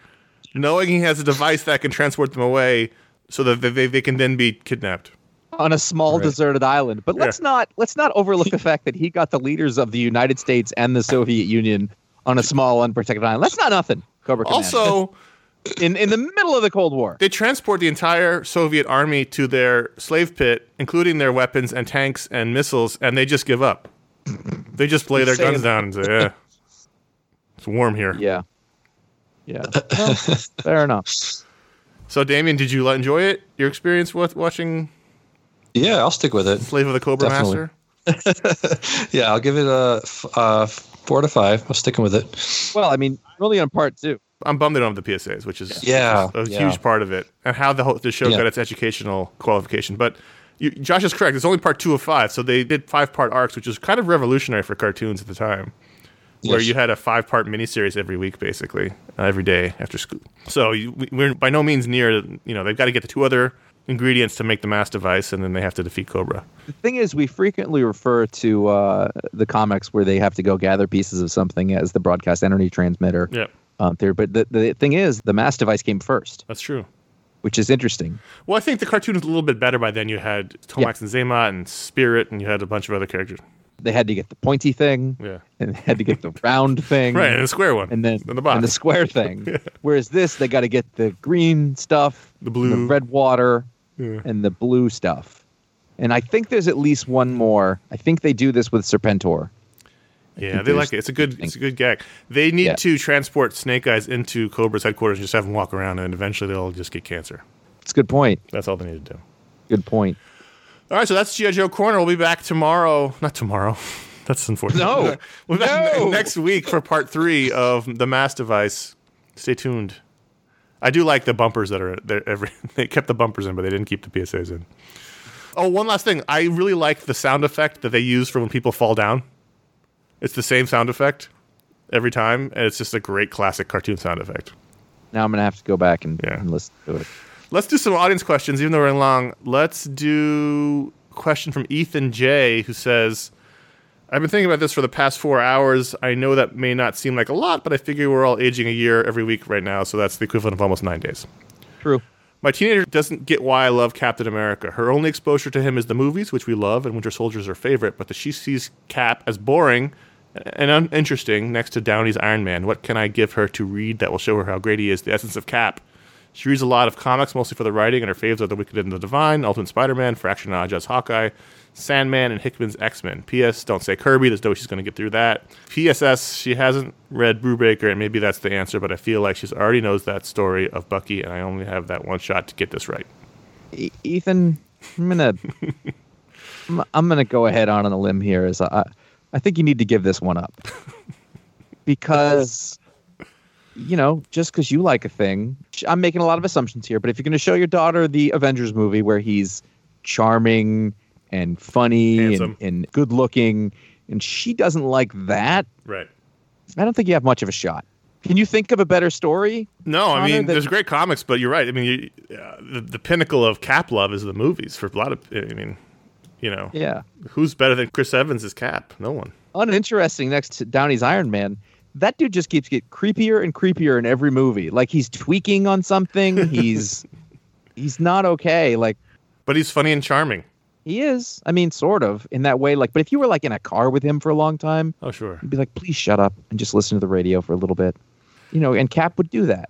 knowing he has a device that can transport them away, so that they, they can then be kidnapped. on a small Right. deserted island. But Yeah. let's not let's not overlook the fact that he got the leaders of the United States and the Soviet Union on a small unprotected island. That's not nothing. Cobra Commander. Also, in in the middle of the Cold War. they transport the entire Soviet army to their slave pit, including their weapons and tanks and missiles, and they just give up. They just lay their Saying- guns down and say, "Yeah, it's warm here." Yeah. Yeah. Well, fair enough. So, Damian, did you enjoy it? Your experience with watching Yeah, I'll stick with it. Slave of the Cobra Definitely. Master? Yeah, I'll give it a, uh, four to five. I'm sticking with it. Well, I mean, we're only on part two. I'm bummed they don't have the PSAs, which is Yeah, a yeah. huge part of it, and how the whole, the show Yeah. got its educational qualification. But you, Josh is correct; it's only part two of five, so they did five part arcs, which was kind of revolutionary for cartoons at the time, where you had a five part miniseries every week, basically uh, every day after school. So you, we- we're by no means near. You know, they've got to get the two other ingredients to make the mass device, and then they have to defeat Cobra. The thing is, we frequently refer to uh, the comics where they have to go gather pieces of something as the broadcast energy transmitter Yeah, um, there. But the, the thing is, the mass device came first, that's true. Which is interesting. Well, I think the cartoon was a little bit better by then. You had Tomax and Xamot and Spirit, and you had a bunch of other characters. They had to get the pointy thing, Yeah. and they had to get the round thing, Right, and the square one. and then and the box. and the square thing. Whereas this, they got to get the green stuff, The blue. the red water, Yeah. and the blue stuff. And I think there's at least one more. I think they do this with Serpentor. Yeah, they like it. It's a good it's a good gag. They need Yeah. to transport Snake Eyes into Cobra's headquarters and just have them walk around and eventually they'll just get cancer. It's a good point. That's all they need to do. Good point. All right, so that's G.I. Joe Corner. We'll be back tomorrow. Not tomorrow. That's unfortunate. No. we'll be back No. next week for part three of the Mass Device. Stay tuned. I do like the bumpers that are there. Every they kept the bumpers in, but they didn't keep the PSAs in. Oh, one last thing. I really like the sound effect that they use for when people fall down. It's the same sound effect every time, and it's just a great classic cartoon sound effect. Now I'm gonna have to go back and, Yeah. and listen to it. Let's do some audience questions, even though we're running long. Let's do a question from Ethan J, who says, I've been thinking about this for the past four hours. I know that may not seem like a lot, but I figure we're all aging a year every week right now, so that's the equivalent of almost nine days. True. My teenager doesn't get why I love Captain America. Her only exposure to him is the movies, which we love, and Winter Soldier is her favorite, but the, she sees Cap as boring and uninteresting next to Downey's Iron Man. What can I give her to read that will show her how great he is, the essence of Cap? She reads a lot of comics, mostly for the writing, and her faves are The Wicked and the Divine, Ultimate Spider-Man, Fraction Aja's Hawkeye, Sandman, and Hickman's X-Men. P.S. Don't say Kirby. There's no way she's going to get through that. P.S.S. She hasn't read Brubaker, and maybe that's the answer, but I feel like she's already knows that story of Bucky, and I only have that one shot to get this right. E- Ethan, I'm gonna I'm, I'm gonna go ahead on on a limb here. Is I I think you need to give this one up because you know just because you like a thing, I'm making a lot of assumptions here. But if you're going to show your daughter the Avengers movie where he's charming and funny and, and good looking, and she doesn't like that, Right. I don't think you have much of a shot. Can you think of a better story? No, I mean, that- there's great comics, but you're right. I mean, you, uh, the, the pinnacle of Cap love is the movies for a lot of. I mean, you know, Yeah. who's better than Chris Evans as Cap? No one. uninteresting next to Downey's Iron Man. That dude just keeps getting creepier and creepier in every movie. Like he's tweaking on something. He's he's not okay. Like But he's funny and charming. he is. I mean, sort of in that way. Like, but if you were like in a car with him for a long time, Oh, sure. you'd be like, please shut up and just listen to the radio for a little bit. You know, and Cap would do that.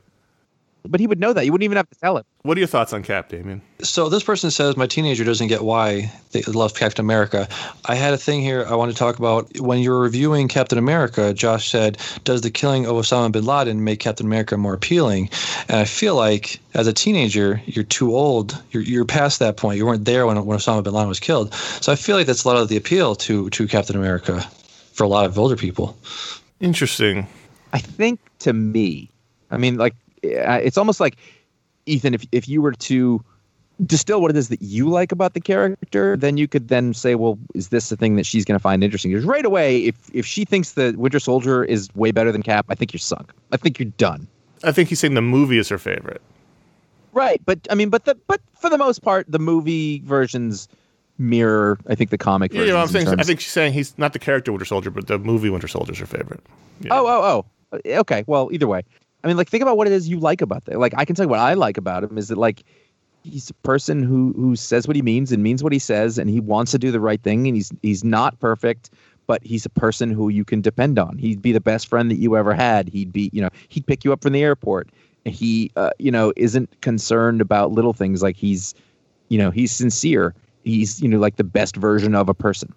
But he would know that. You wouldn't even have to tell him. What are your thoughts on Cap, Damian? So this person says my teenager doesn't get why they love Captain America. I had a thing here I want to talk about. When you were reviewing Captain America, Josh said, "Does the killing of Osama bin Laden make Captain America more appealing?" And I feel like as a teenager, you're too old. You're, you're past that point. You weren't there when, when Osama bin Laden was killed. So I feel like that's a lot of the appeal to to Captain America for a lot of older people. Interesting. I think to me, I mean, like it's almost like Ethan. If if you were to distill what it is that you like about the character, then you could then say, well, is this the thing that she's going to find interesting? Because right away, if if she thinks that Winter Soldier is way better than Cap, I think you're sunk. I think you're done. I think he's saying the movie is her favorite. Right, but I mean, but the but for the most part, the movie versions mirror, I think, the comic. Yeah, you know I'm saying. I think she's saying he's not the character Winter Soldier, but the movie Winter Soldier is her favorite. Oh, yeah. Oh, oh, oh. Okay. Well, either way. I mean, like, think about what it is you like about that. Like, I can tell you what I like about him is that, like, he's a person who who says what he means and means what he says, and he wants to do the right thing, and he's he's not perfect, but he's a person who you can depend on. He'd be the best friend that you ever had. He'd be, you know, he'd pick you up from the airport. He, uh, you know, isn't concerned about little things like he's, you know, he's sincere. He's, you know, like the best version of a person.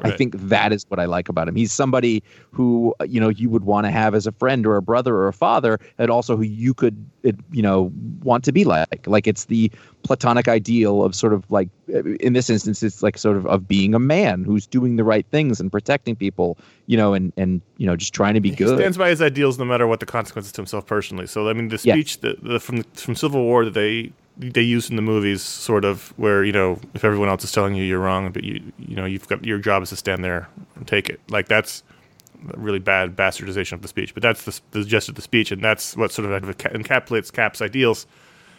I think that is what I like about him. He's somebody who uh, you know you would want to have as a friend or a brother or a father, and also who you could you know want to be like. Like it's the platonic ideal of sort of like uh, in this instance, it's like sort of of being a man who's doing the right things and protecting people, you know, and and you know just trying to be He good. stands by his ideals no matter what the consequences to himself personally. So I mean, the Yeah. speech that the, from from Civil War that they they use in the movies, sort of where you know if everyone else is telling you you're wrong, but you you know you've got your job is to stand there and take it. Like that's a really bad bastardization of the speech, but that's the, the gist of the speech, and that's what sort of encapsulates Cap's ideals,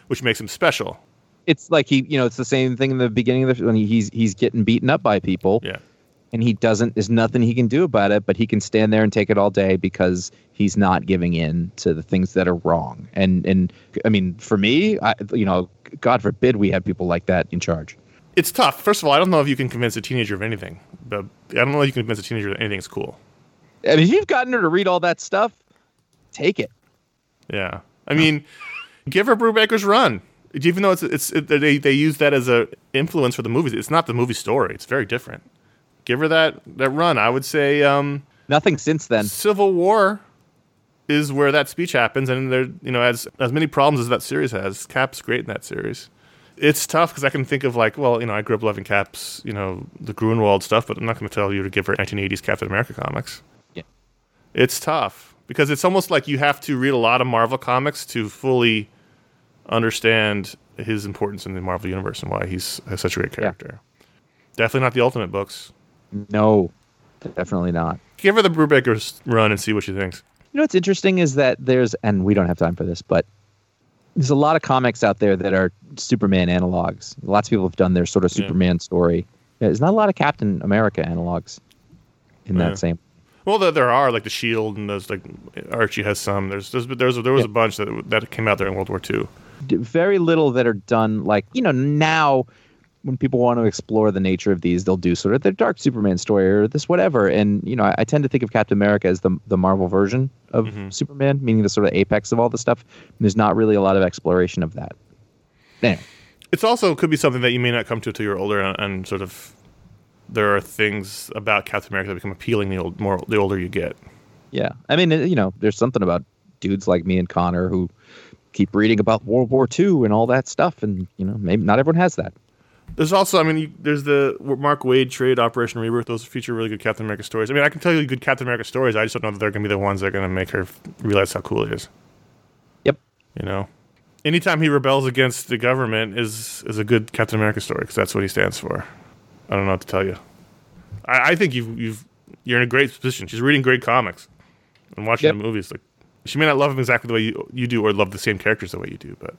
which makes him special. it's like he, you know, it's the same thing in the beginning of the when he's he's getting beaten up by people. Yeah. And he doesn't there's nothing he can do about it but he can stand there and take it all day because he's not giving in to the things that are wrong and and i mean for me I, you know god forbid we have people like that in charge It's tough. First of all, I don't know if you can convince a teenager of anything, but I don't know if you can convince a teenager that anything's cool. i mean if you've gotten her to read all that stuff take it Yeah, I mean, give her Brubaker's Run. Even though it's it's it, they they use that as a influence for the movies, it's not the movie story. It's very different. Give her that that run. I would say um, nothing since then Civil War is where that speech happens, and there you know as as many problems as that series has. Cap's great in that series. It's tough because I can think of like, well, you know, I grew up loving Cap's, you know, the Gruenwald stuff, but I'm not going to tell you to give her 1980s Captain America comics. Yeah. It's tough because it's almost like you have to read a lot of Marvel comics to fully understand his importance in the Marvel universe and why he's such a great character. Definitely not the Ultimate books. No definitely not Give her the Brubaker's run and see what she thinks. You know what's interesting is that there's, and we don't have time for this, but there's a lot of comics out there that are Superman analogs. Lots of people have done their sort of Yeah. Superman story. There's not a lot of Captain America analogs in Yeah. that same. Well, there, there are like the Shield, and there's like Archie has some. There's there's there's there was Yeah. a bunch that that came out there in World War II. Very little that are done like you know now. When people want to explore the nature of these, they'll do sort of the Dark Superman story or this whatever. And you know, I, I tend to think of Captain America as the the Marvel version of Mhm. Superman, meaning the sort of apex of all the stuff. And there's not really a lot of exploration of that. Anyway. It's also could be something that you may not come to until you're older, and, and sort of there are things about Captain America that become appealing the old more the older you get. Yeah, I mean, you know, there's something about dudes like me and Conor who keep reading about World War II and all that stuff, and you know, maybe not everyone has that. There's also, I mean, you, there's the Mark Waid trade, Operation Rebirth. Those feature really good Captain America stories. I mean, I can tell you good Captain America stories. I just don't know that they're going to be the ones that are going to make her realize how cool he is. Yep. You know, anytime he rebels against the government is is a good Captain America story because that's what he stands for. I don't know what to tell you. I, I think you've you've you're in a great position. She's reading great comics and watching Yep. the movies. Like she may not love him exactly the way you, you do, or love the same characters the way you do, but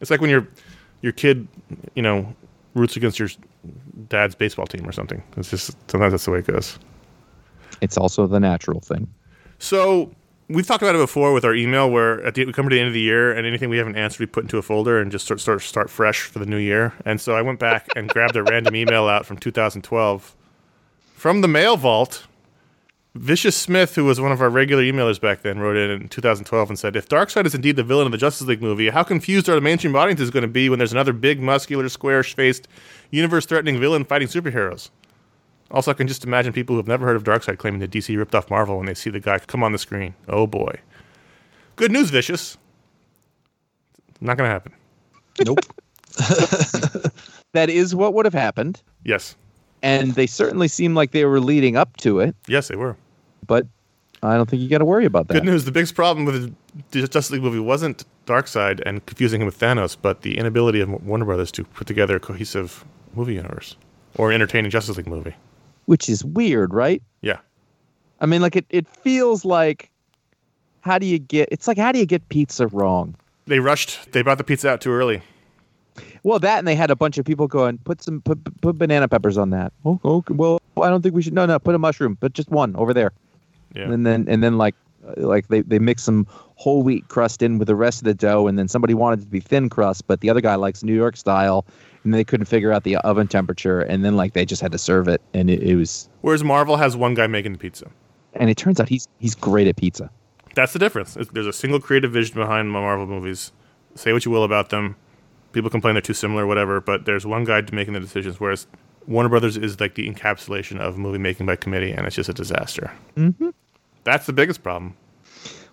it's like when your your kid, you know, roots against your dad's baseball team or something. It's just sometimes that's the way it goes. It's also the natural thing. So we've talked about it before with our email, where at the we come to the end of the year, and anything we haven't answered, we put into a folder and just start start start fresh for the new year. And so I went back and grabbed a random email out from 2012 from the mail vault. Vichus Smith, who was one of our regular emailers back then, wrote in in 2012 and said, "If Darkseid is indeed the villain of the Justice League movie, how confused are the mainstream audiences going to be when there's another big, muscular, square-faced, universe-threatening villain fighting superheroes?" Also, I can just imagine people who have never heard of Darkseid claiming that DC ripped off Marvel when they see the guy come on the screen. Oh boy. Good news, Vichus. Not going to happen. Nope. That is what would have happened, Yes. and they certainly seem like they were leading up to it. Yes, they were. But I don't think you got to worry about that. Good news. The biggest problem with the Justice League movie wasn't Darkseid and confusing him with Thanos, but the inability of Warner Brothers to put together a cohesive movie universe or entertaining Justice League movie. Which is weird, right? Yeah. I mean, like it, it feels like how do you get? It's like how do you get pizza wrong? They rushed. They brought the pizza out too early. Well, that and they had a bunch of people going, put some put, put banana peppers on that. Oh, okay. Well, I don't think we should. No, no, put a mushroom, but just one over there. Yeah. And then and then like Uh, Like they, they mix some whole wheat crust in with the rest of the dough, and then somebody wanted it to be thin crust, but the other guy likes New York style, and they couldn't figure out the oven temperature, and then like they just had to serve it, and it, it was Whereas Marvel has one guy making the pizza. and it turns out he's he's great at pizza. That's the difference. There's a single creative vision behind my Marvel movies. Say what you will about them. People complain they're too similar, or whatever, but there's one guy making the decisions, whereas Warner Brothers is like the encapsulation of movie making by committee, and it's just a disaster. Mm-hmm. That's the biggest problem.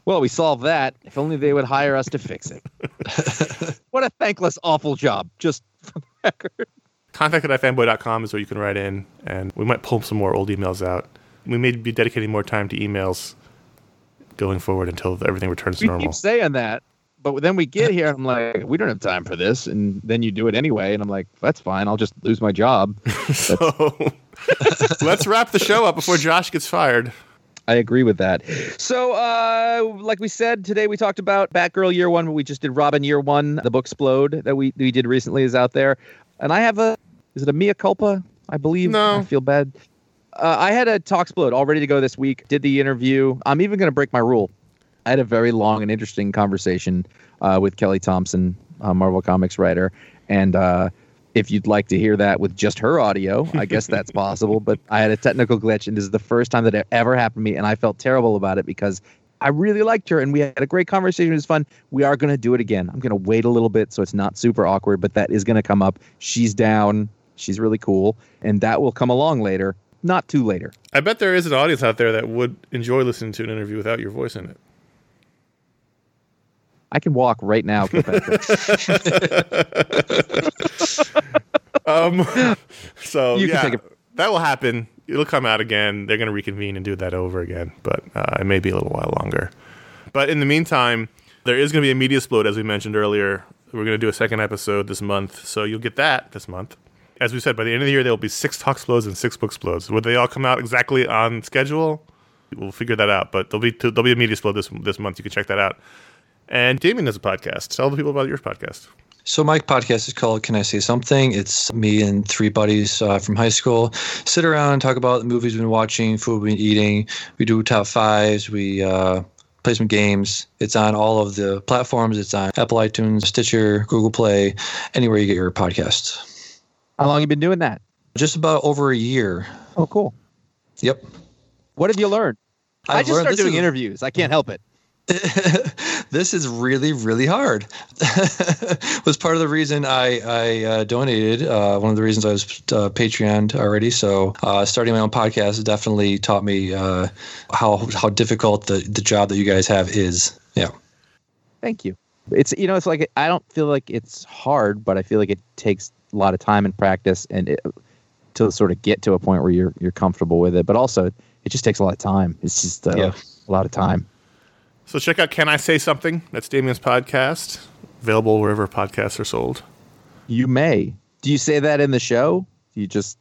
Well, we solved that. If only they would hire us to fix it. what a thankless, awful job. Just for the record. Contact at ifanboy.com is where you can write in, and we might pull some more old emails out. We may be dedicating more time to emails going forward until everything returns to We normal. keep saying that, but then we get here and I'm like, we don't have time for this, and then you do it anyway, and I'm like, that's fine. I'll just lose my job. So let's wrap the show up before Josh gets fired. I agree with that. So, uh, like we said today, we talked about Batgirl Year One, we just did Robin Year One. The book Explode that we we did recently is out there, and I have a is it a mea culpa? I believe. No. I feel bad. Uh, I had a talk explode all ready to go this week. Did the interview. I'm even going to break my rule. I had a very long and interesting conversation uh, with Kelly Thompson, a Marvel Comics writer, and uh, if you'd like to hear that with just her audio, I guess that's possible. But I had a technical glitch, and this is the first time that it ever happened to me, and I felt terrible about it because I really liked her, and we had a great conversation. It was fun. We are going to do it again. I'm going to wait a little bit so it's not super awkward, but that is going to come up. She's down. She's really cool, and that will come along later. Not too later. I bet there is an audience out there that would enjoy listening to an interview without your voice in it. I can walk right now. Um, so You yeah, that will happen. It'll come out again. They're going to reconvene and do that over again, but uh, it may be a little while longer. But in the meantime, there is going to be a media explode, as we mentioned earlier. We're going to do a second episode this month, so you'll get that this month. As we said, by the end of the year, there will be six talk explodes and six book explodes. Would they all come out exactly on schedule? We'll figure that out. But there'll be there'll be a media explode this this month. You can check that out. And Damian has a podcast. Tell the people about your podcast. So my podcast is called "Can I Say Something?" It's me and three buddies uh, from high school sit around and talk about the movies we've been watching, food we've been eating. We do top fives. We uh, play some games. It's on all of the platforms. It's on Apple iTunes, Stitcher, Google Play, anywhere you get your podcasts. How long you been doing that? Just about over a year. Oh, cool. Yep. What have you learned? i I've just learned started doing is- interviews. I can't help it. this is really really hard was part of the reason i i uh, donated uh, one of the reasons i was uh, patreon already so uh, starting my own podcast definitely taught me uh, how how difficult the the job that you guys have is yeah Thank you. It's you know, it's like I don't feel like it's hard, but I feel like it takes a lot of time and practice and it, to sort of get to a point where you're you're comfortable with it. But also, it just takes a lot of time. It's just uh, Yeah. a lot of time. So check out Can I Say Something? That's Damian's podcast. Available wherever podcasts are sold. You may. Do you say that in the show? Do you just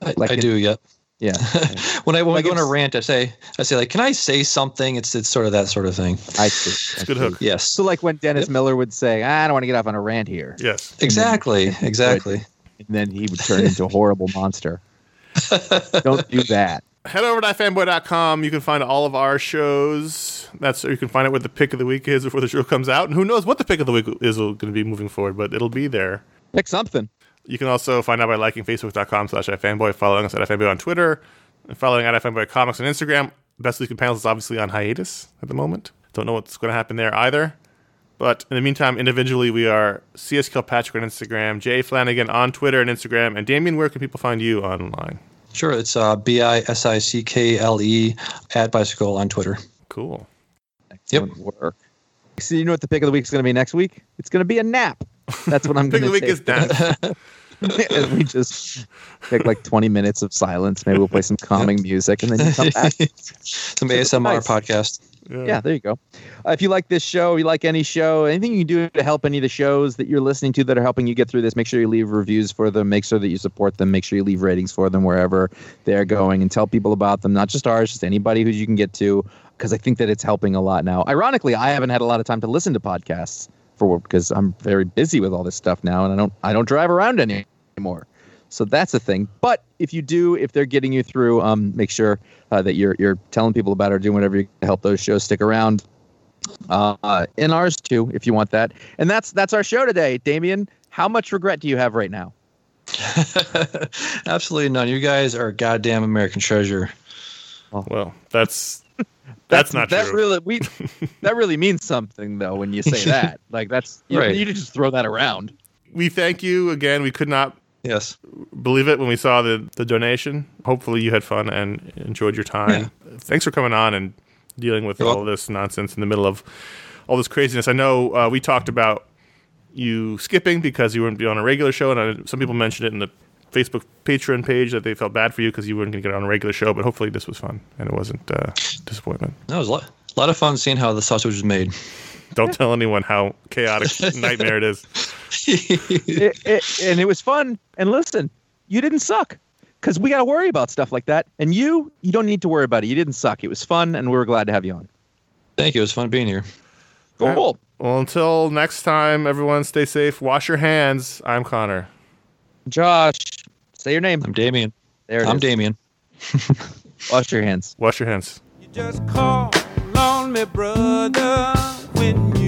i, Like I it- do yep yeah? when i when Like i go on a rant i say i say like can i say something it's it's sort of that sort of thing I see. It's I a good see. hook. yes So like when Dennis Yep. Miller would say, "I don't want to get off on a rant here," Yes. exactly exactly and then he would turn into a horrible monster. don't do that. Head over to ifanboy.com. You can find all of our shows. That's where you can find out what the pick of the week is before the show comes out. And who knows what the pick of the week is going to be moving forward, but it'll be there. Pick something. You can also find out by liking facebook.com slash ifanboy, following us at ifanboy on Twitter, and following at ifanboy comics on Instagram. Best in Panels is obviously on hiatus at the moment. Don't know what's going to happen there either. But in the meantime, individually, we are CS Kilpatrick on Instagram, Jay Flanagan on Twitter and Instagram, and Damian, where can people find you online? Sure it's uh b-i-s-i-c-k-l-e E at bicycle on twitter Cool. Excellent work. So you know what the pick of the week is going to be next week? It's going to be a nap. That's what I'm going to Pick going of the week is dance. and we just take like 20 minutes of silence. Maybe we'll play some calming music and then you come back. Some ASMR Nice. podcast. Yeah, there you go. Uh, if you like this show, you like any show, anything you can do to help any of the shows that you're listening to that are helping you get through this, make sure you leave reviews for them. Make sure that you support them. Make sure you leave ratings for them wherever they're going and tell people about them, not just ours, just anybody who you can get to, because I think that it's helping a lot now. Ironically, I haven't had a lot of time to listen to podcasts for because I'm very busy with all this stuff now and I don't I don't drive around anymore. So that's a thing. But if you do, if they're getting you through, um, make sure uh, that you're you're telling people about it or doing whatever you can to help those shows stick around. Uh, in ours too, if you want that. And that's that's our show today, Damian. How much regret do you have right now? Absolutely none. You guys are a goddamn American treasure. Well, that's that's, not that true. really we that really means something though when you say that. Like that's you, Right. you just throw that around. we thank you again. We could not Yes. believe it when we saw the, the donation. Hopefully, you had fun and enjoyed your time. Thanks for coming on and dealing with You're all welcome. this nonsense in the middle of all this craziness. I know uh, we talked about you skipping because you wouldn't be on a regular show, and I, some people mentioned it in the Facebook Patreon page that they felt bad for you because you weren't going to get on a regular show. But hopefully, this was fun and it wasn't uh, disappointment. That was a lot, a lot of fun seeing how the sausage was made. Don't tell anyone how chaotic nightmare it is. it, it, and it was fun. And listen, you didn't suck because we got to worry about stuff like that. And you, you don't need to worry about it. You didn't suck. It was fun, and we were glad to have you on. Thank you. It was fun being here. Cool. Well, until next time, everyone stay safe. Wash your hands. I'm Conor. Josh, say your name. I'm Damian. There it I'm is. Damian. Wash your hands. Wash your hands. You just call on me, brother, when you